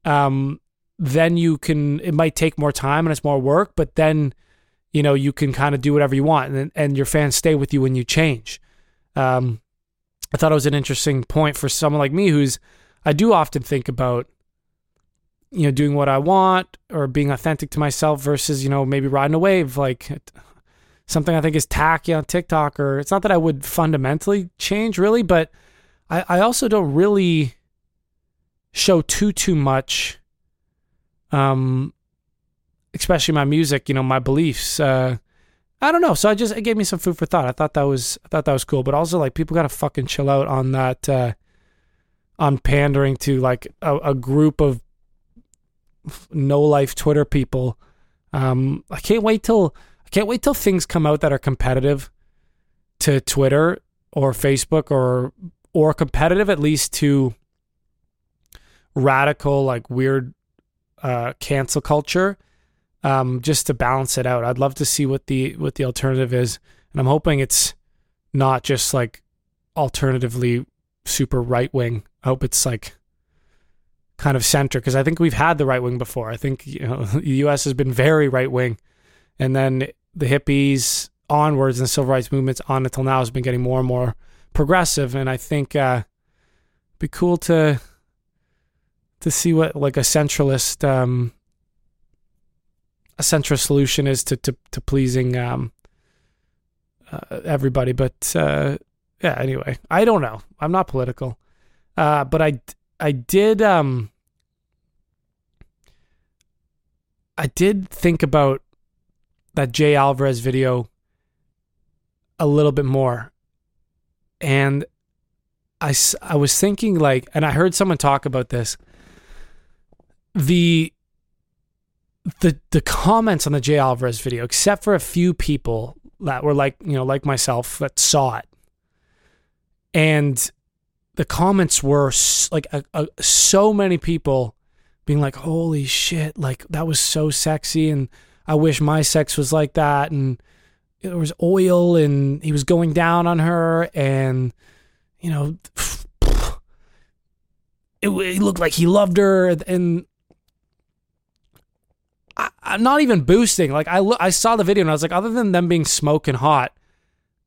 um, then you can it might take more time and it's more work but then you know you can kind of do whatever you want and and your fans stay with you when you change. Um i thought it was an interesting point for someone like me who's i do often think about you know, doing what I want or being authentic to myself versus, you know, maybe riding a wave like something I think is tacky on TikTok or it's not that I would fundamentally change really, but I, I also don't really show too too much um especially my music, you know, my beliefs. Uh I don't know. So I just it gave me some food for thought. I thought that was I thought that was cool, but also like people got to fucking chill out on that uh on pandering to like a, a group of no life Twitter people. Um I can't wait till can't wait till things come out that are competitive to Twitter or Facebook or or competitive at least to radical like weird uh cancel culture um just to balance it out. I'd love to see what the what the alternative is and I'm hoping it's not just like alternatively super right wing. I hope it's like kind of center because I think we've had the right wing before. I think you know the US has been very right wing and then the hippies onwards and the civil rights movements on until now has been getting more and more progressive. And I think uh it'd be cool to to see what like a centralist um a centrist solution is to to, to pleasing um uh, everybody. But uh yeah anyway I don't know. I'm not political. Uh but I I did um I did think about that Jay Alvarez video a little bit more. And I, I was thinking like and I heard someone talk about this the the the comments on the Jay Alvarez video except for a few people that were like, you know, like myself that saw it. And the comments were like a, a, so many people being like, "Holy shit! Like that was so sexy," and I wish my sex was like that. And there was oil, and he was going down on her, and you know, it, it looked like he loved her, and I, I'm not even boosting. Like I look, I saw the video, and I was like, other than them being smoking hot,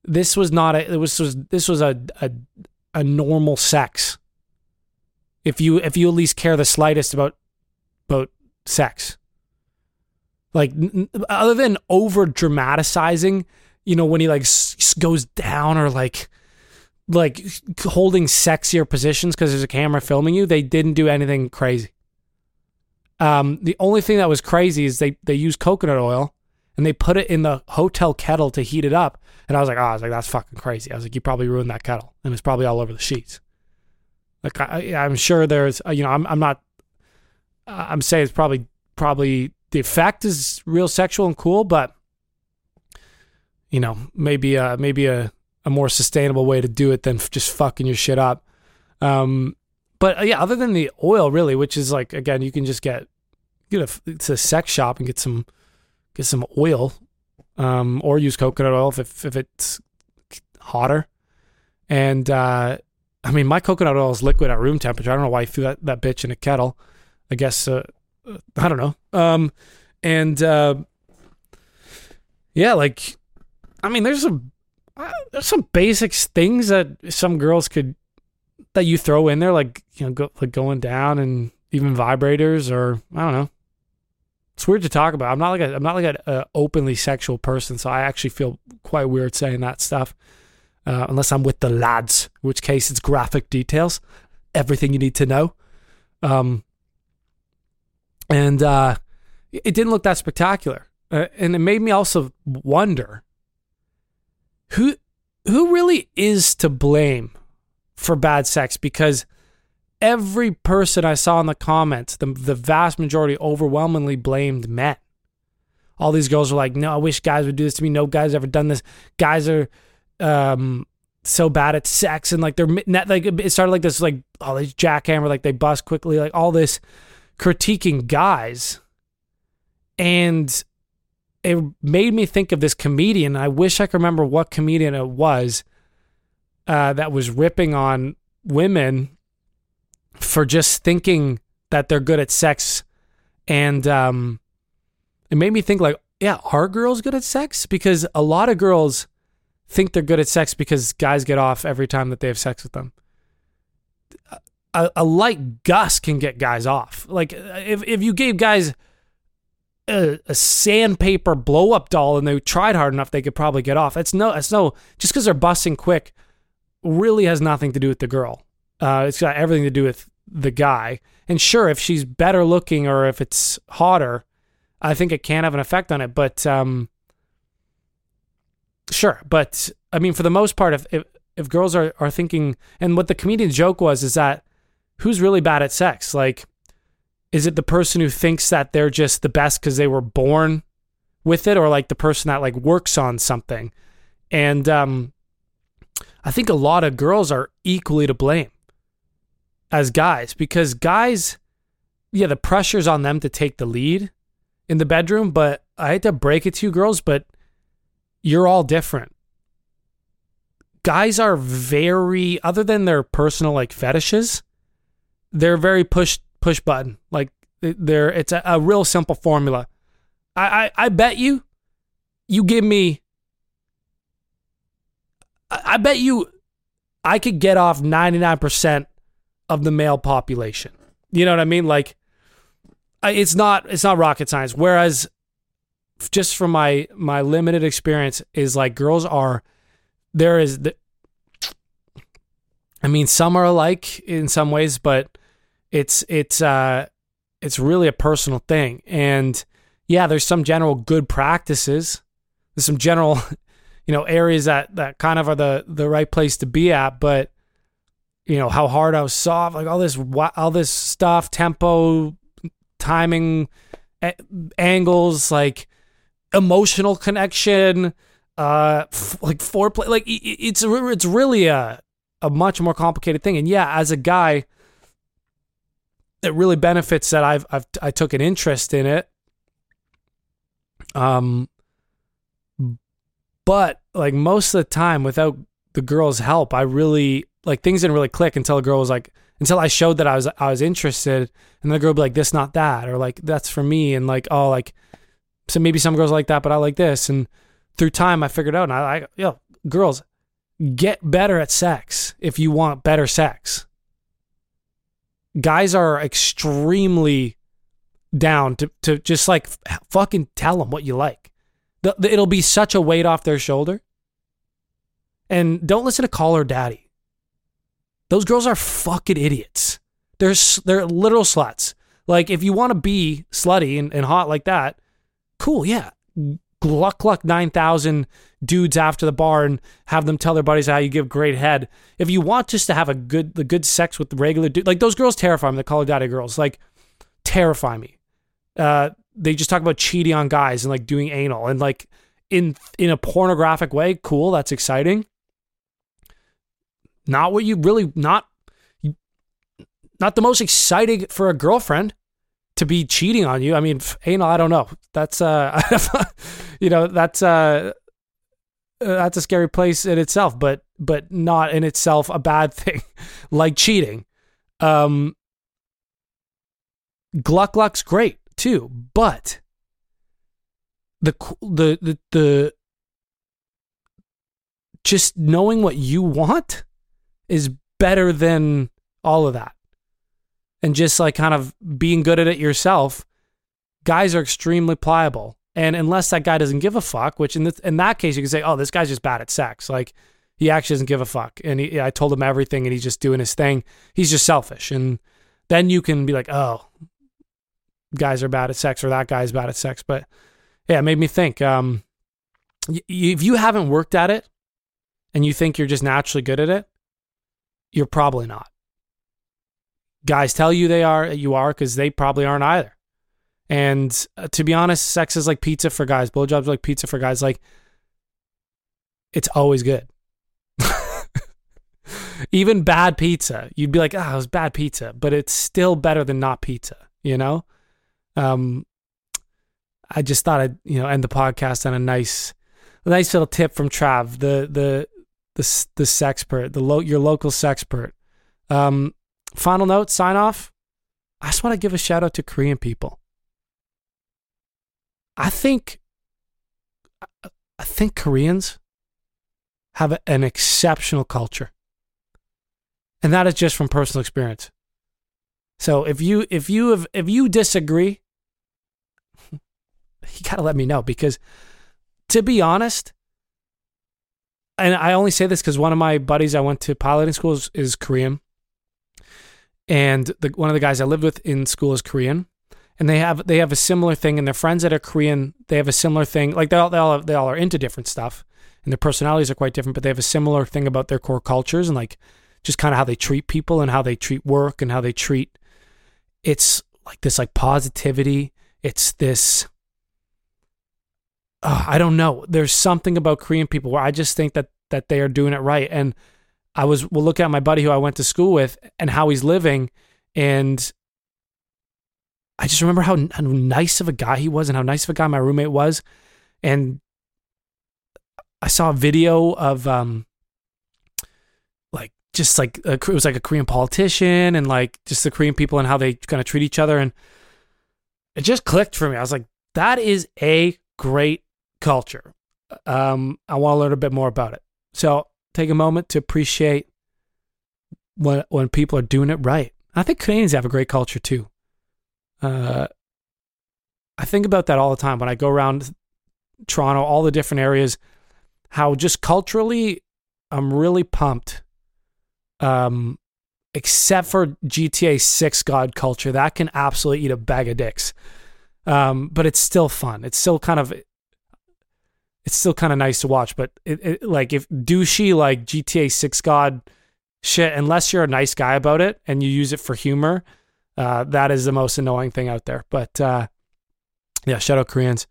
this was not a. It was, was this was a a a normal sex. If you if you at least care the slightest about about sex, like other than over dramatizing, you know, when he like s- goes down or like like holding sexier positions because there's a camera filming you, they didn't do anything crazy. Um, the only thing that was crazy is they they used coconut oil and they put it in the hotel kettle to heat it up. And I was like, oh, I was like, that's fucking crazy. I was like, you probably ruined that kettle, and it's probably all over the sheets. Like I, I'm sure there's, uh, you know, I'm I'm not, I'm saying it's probably probably the effect is real sexual and cool, but you know, maybe uh maybe a a more sustainable way to do it than just fucking your shit up. Um, but uh, yeah, other than the oil, really, which is like again, you can just get get a to a sex shop and get some get some oil, um, or use coconut oil if if it's hotter. And uh, I mean, my coconut oil is liquid at room temperature. I don't know why I threw that, that bitch in a kettle. I guess uh, I don't know. Um, and uh, yeah, like I mean, there's some uh, there's some basic things that some girls could that you throw in there, like you know, go, like going down and even vibrators, or I don't know. It's weird to talk about. I'm not like a I'm not like a, a openly sexual person, so I actually feel quite weird saying that stuff. Uh, unless I'm with the lads, which case it's graphic details, everything you need to know. Um, and uh, it didn't look that spectacular, uh, and it made me also wonder who who really is to blame for bad sex because every person I saw in the comments, the the vast majority overwhelmingly blamed men. All these girls were like, "No, I wish guys would do this to me. No guys ever done this. Guys are um so bad at sex and like they're like it started like this like oh they jackhammer like they bust quickly like all this critiquing guys. And it made me think of this comedian. I wish i could remember what comedian it was uh, that was ripping on women for just thinking that they're good at sex. And um it made me think like yeah are girls good at sex? Because a lot of girls think they're good at sex because guys get off every time that they have sex with them a, a light gust can get guys off. Like if if you gave guys a, a sandpaper blow up doll and they tried hard enough, they could probably get off. It's no, it's no, just because they're busting quick really has nothing to do with the girl. Uh, it's got everything to do with the guy. And sure, if she's better looking or if it's hotter, I think it can have an effect on it. But um, sure, but I mean, for the most part, if if, if girls are are thinking, and what the comedian's joke was is that who's really bad at sex? Like, is it the person who thinks that they're just the best because they were born with it, or like the person that like works on something? And um, I think a lot of girls are equally to blame as guys because guys, yeah, the pressure's on them to take the lead in the bedroom, but I hate to break it to you girls, but you're all different. Guys are very, other than their personal like fetishes, they're very push push button. Like they're it's a, a real simple formula. I, I I bet you, you give me. I, I bet you, I could get off ninety nine percent of the male population. You know what I mean? Like, it's not it's not rocket science. Whereas, just from my my limited experience, is like girls are there is the. I mean, some are alike in some ways, but it's it's uh it's really a personal thing. And yeah, there's some general good practices. There's some general, you know, areas that that kind of are the the right place to be at, but you know how hard was soft, like all this all this stuff, tempo, timing, angles, like emotional connection, uh, f- like foreplay, like it's it's really a a much more complicated thing. And yeah, as a guy, it really benefits that I've I've I took an interest in it. Um, but like most of the time, without the girl's help, I really like things didn't really click until a girl was like until I showed that I was I was interested, and the girl would be like this, not that, or like that's for me, and like oh like so maybe some girls like that, but I like this, and through time I figured out, and I like yo girls get better at sex if you want better sex guys are extremely down to, to just like f- fucking tell them what you like. The, the- it'll be such a weight off their shoulder. And don't listen to Call Her Daddy. Those girls are fucking idiots. They're they're literal sluts. Like if you want to be slutty and, and hot like that, cool, yeah. Gluck gluck nine thousand dudes after the bar and have them tell their buddies how you give great head. If you want just to have a good the good sex with the regular dude, like those girls terrify me. The Call Her Daddy girls, like terrify me. Uh, they just talk about cheating on guys and like doing anal and like in in a pornographic way. Cool, that's exciting. Not what you really not not the most exciting for a girlfriend to be cheating on you. I mean, anal, I don't know. That's uh you know, that's uh uh, that's a scary place in itself, but but not in itself a bad thing, like cheating. Um, Gluck Gluck's great too, but the the the the just knowing what you want is better than all of that, and just like kind of being good at it yourself. Guys are extremely pliable, and unless that guy doesn't give a fuck, which in this, in that case you can say, oh, this guy's just bad at sex, like he actually doesn't give a fuck, and he, I told him everything, and he's just doing his thing. He's just selfish, and then you can be like, oh, guys are bad at sex, or that guy's bad at sex. But yeah, it made me think. Um, y- if you haven't worked at it, and you think you're just naturally good at it, you're probably not. Guys tell you they are, you are, because they probably aren't either. And uh, to be honest, sex is like pizza for guys. Blowjobs like pizza for guys. Like, it's always good. Even bad pizza, you'd be like, ah, it was bad pizza, but it's still better than not pizza, you know? Um, I just thought I'd, you know, end the podcast on a nice, nice little tip from Trav, the, the, the, the sexpert, the lo- your local sexpert. Um, final note, sign off. I just want to give a shout out to Korean people. I think I think Koreans have an exceptional culture. And that is just from personal experience. So if you if you have if you disagree, you gotta let me know because to be honest, and I only say this because one of my buddies I went to piloting school is, is Korean, and the, one of the guys I lived with in school is Korean, and they have they have a similar thing, and their friends that are Korean they have a similar thing. Like they all they all, they all are into different stuff, and their personalities are quite different, but they have a similar thing about their core cultures and like just kind of how they treat people and how they treat work and how they treat. It's like this like positivity. It's this uh, I don't know. There's something about Korean people where I just think that that they are doing it right. And I was we'll look at my buddy who I went to school with and how he's living, and I just remember how, how nice of a guy he was and how nice of a guy my roommate was, and I saw a video of um like just like a, it was like a Korean politician and like just the Korean people and how they kind of treat each other and it just clicked for me. I was like, that is a great culture. Um, I want to learn a bit more about it. So take a moment to appreciate when when people are doing it right. I think Canadians have a great culture too. Uh, I think about that all the time when I go around Toronto, all the different areas. How just culturally, I'm really pumped. Um, except for GTA Six God culture, that can absolutely eat a bag of dicks. Um, but it's still fun. It's still kind of it's still kind of nice to watch. But it, it, like if douchey like GTA Six God shit, unless you're a nice guy about it and you use it for humor, uh, that is the most annoying thing out there. But uh, yeah, shout out Koreans.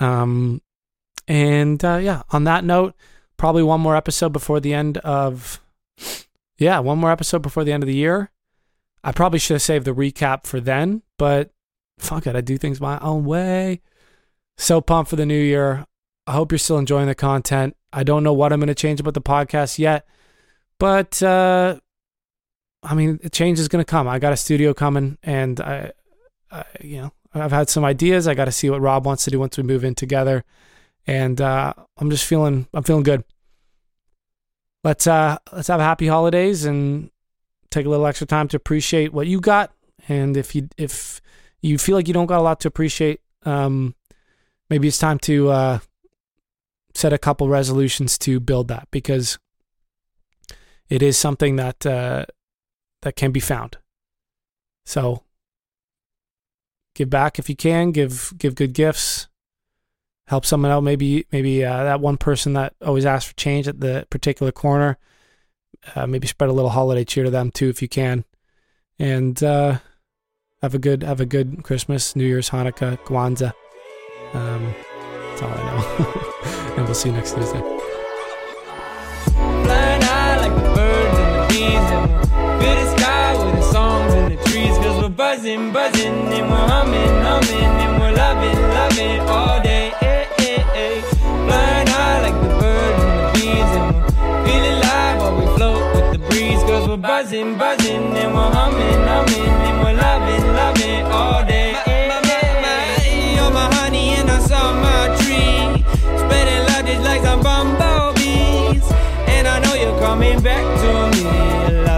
Um, and uh, yeah, on that note, probably one more episode before the end of yeah, one more episode before the end of the year. I probably should have saved the recap for then, but fuck it, I do things my own way. So pumped for the new year. I hope you're still enjoying the content. I don't know what I'm going to change about the podcast yet, but uh, I mean, the change is going to come. I got a studio coming, and I, I, you know, I've had some ideas. I got to see what Rob wants to do once we move in together, and uh, I'm just feeling, I'm feeling good. Let's uh, let's have happy holidays and take a little extra time to appreciate what you got. And if you if you feel like you don't got a lot to appreciate, um, maybe it's time to uh, set a couple resolutions to build that because it is something that uh, that can be found. So give back if you can. Give give good gifts. Help someone out. Maybe maybe uh, that one person that always asks for change at the particular corner. Uh, maybe spread a little holiday cheer to them too if you can, and uh, have a good have a good Christmas, New Year's, Hanukkah, Kwanzaa. Um, that's all I know. and we'll see you next Tuesday. Flying high like the birds and the bees And we'll fill the sky with the songs and the trees Cause we're buzzing, buzzing And we're humming, humming And we're loving, loving all day eh, eh, eh. Flying high like the birds and the bees And we're feeling alive while we float with the breeze Cause we're buzzing, buzzing And we're humming, humming And we're loving, loving all day eh, eh. You're my honey and I saw my tree bandaged like some bumblebees. And I know you're coming back to me.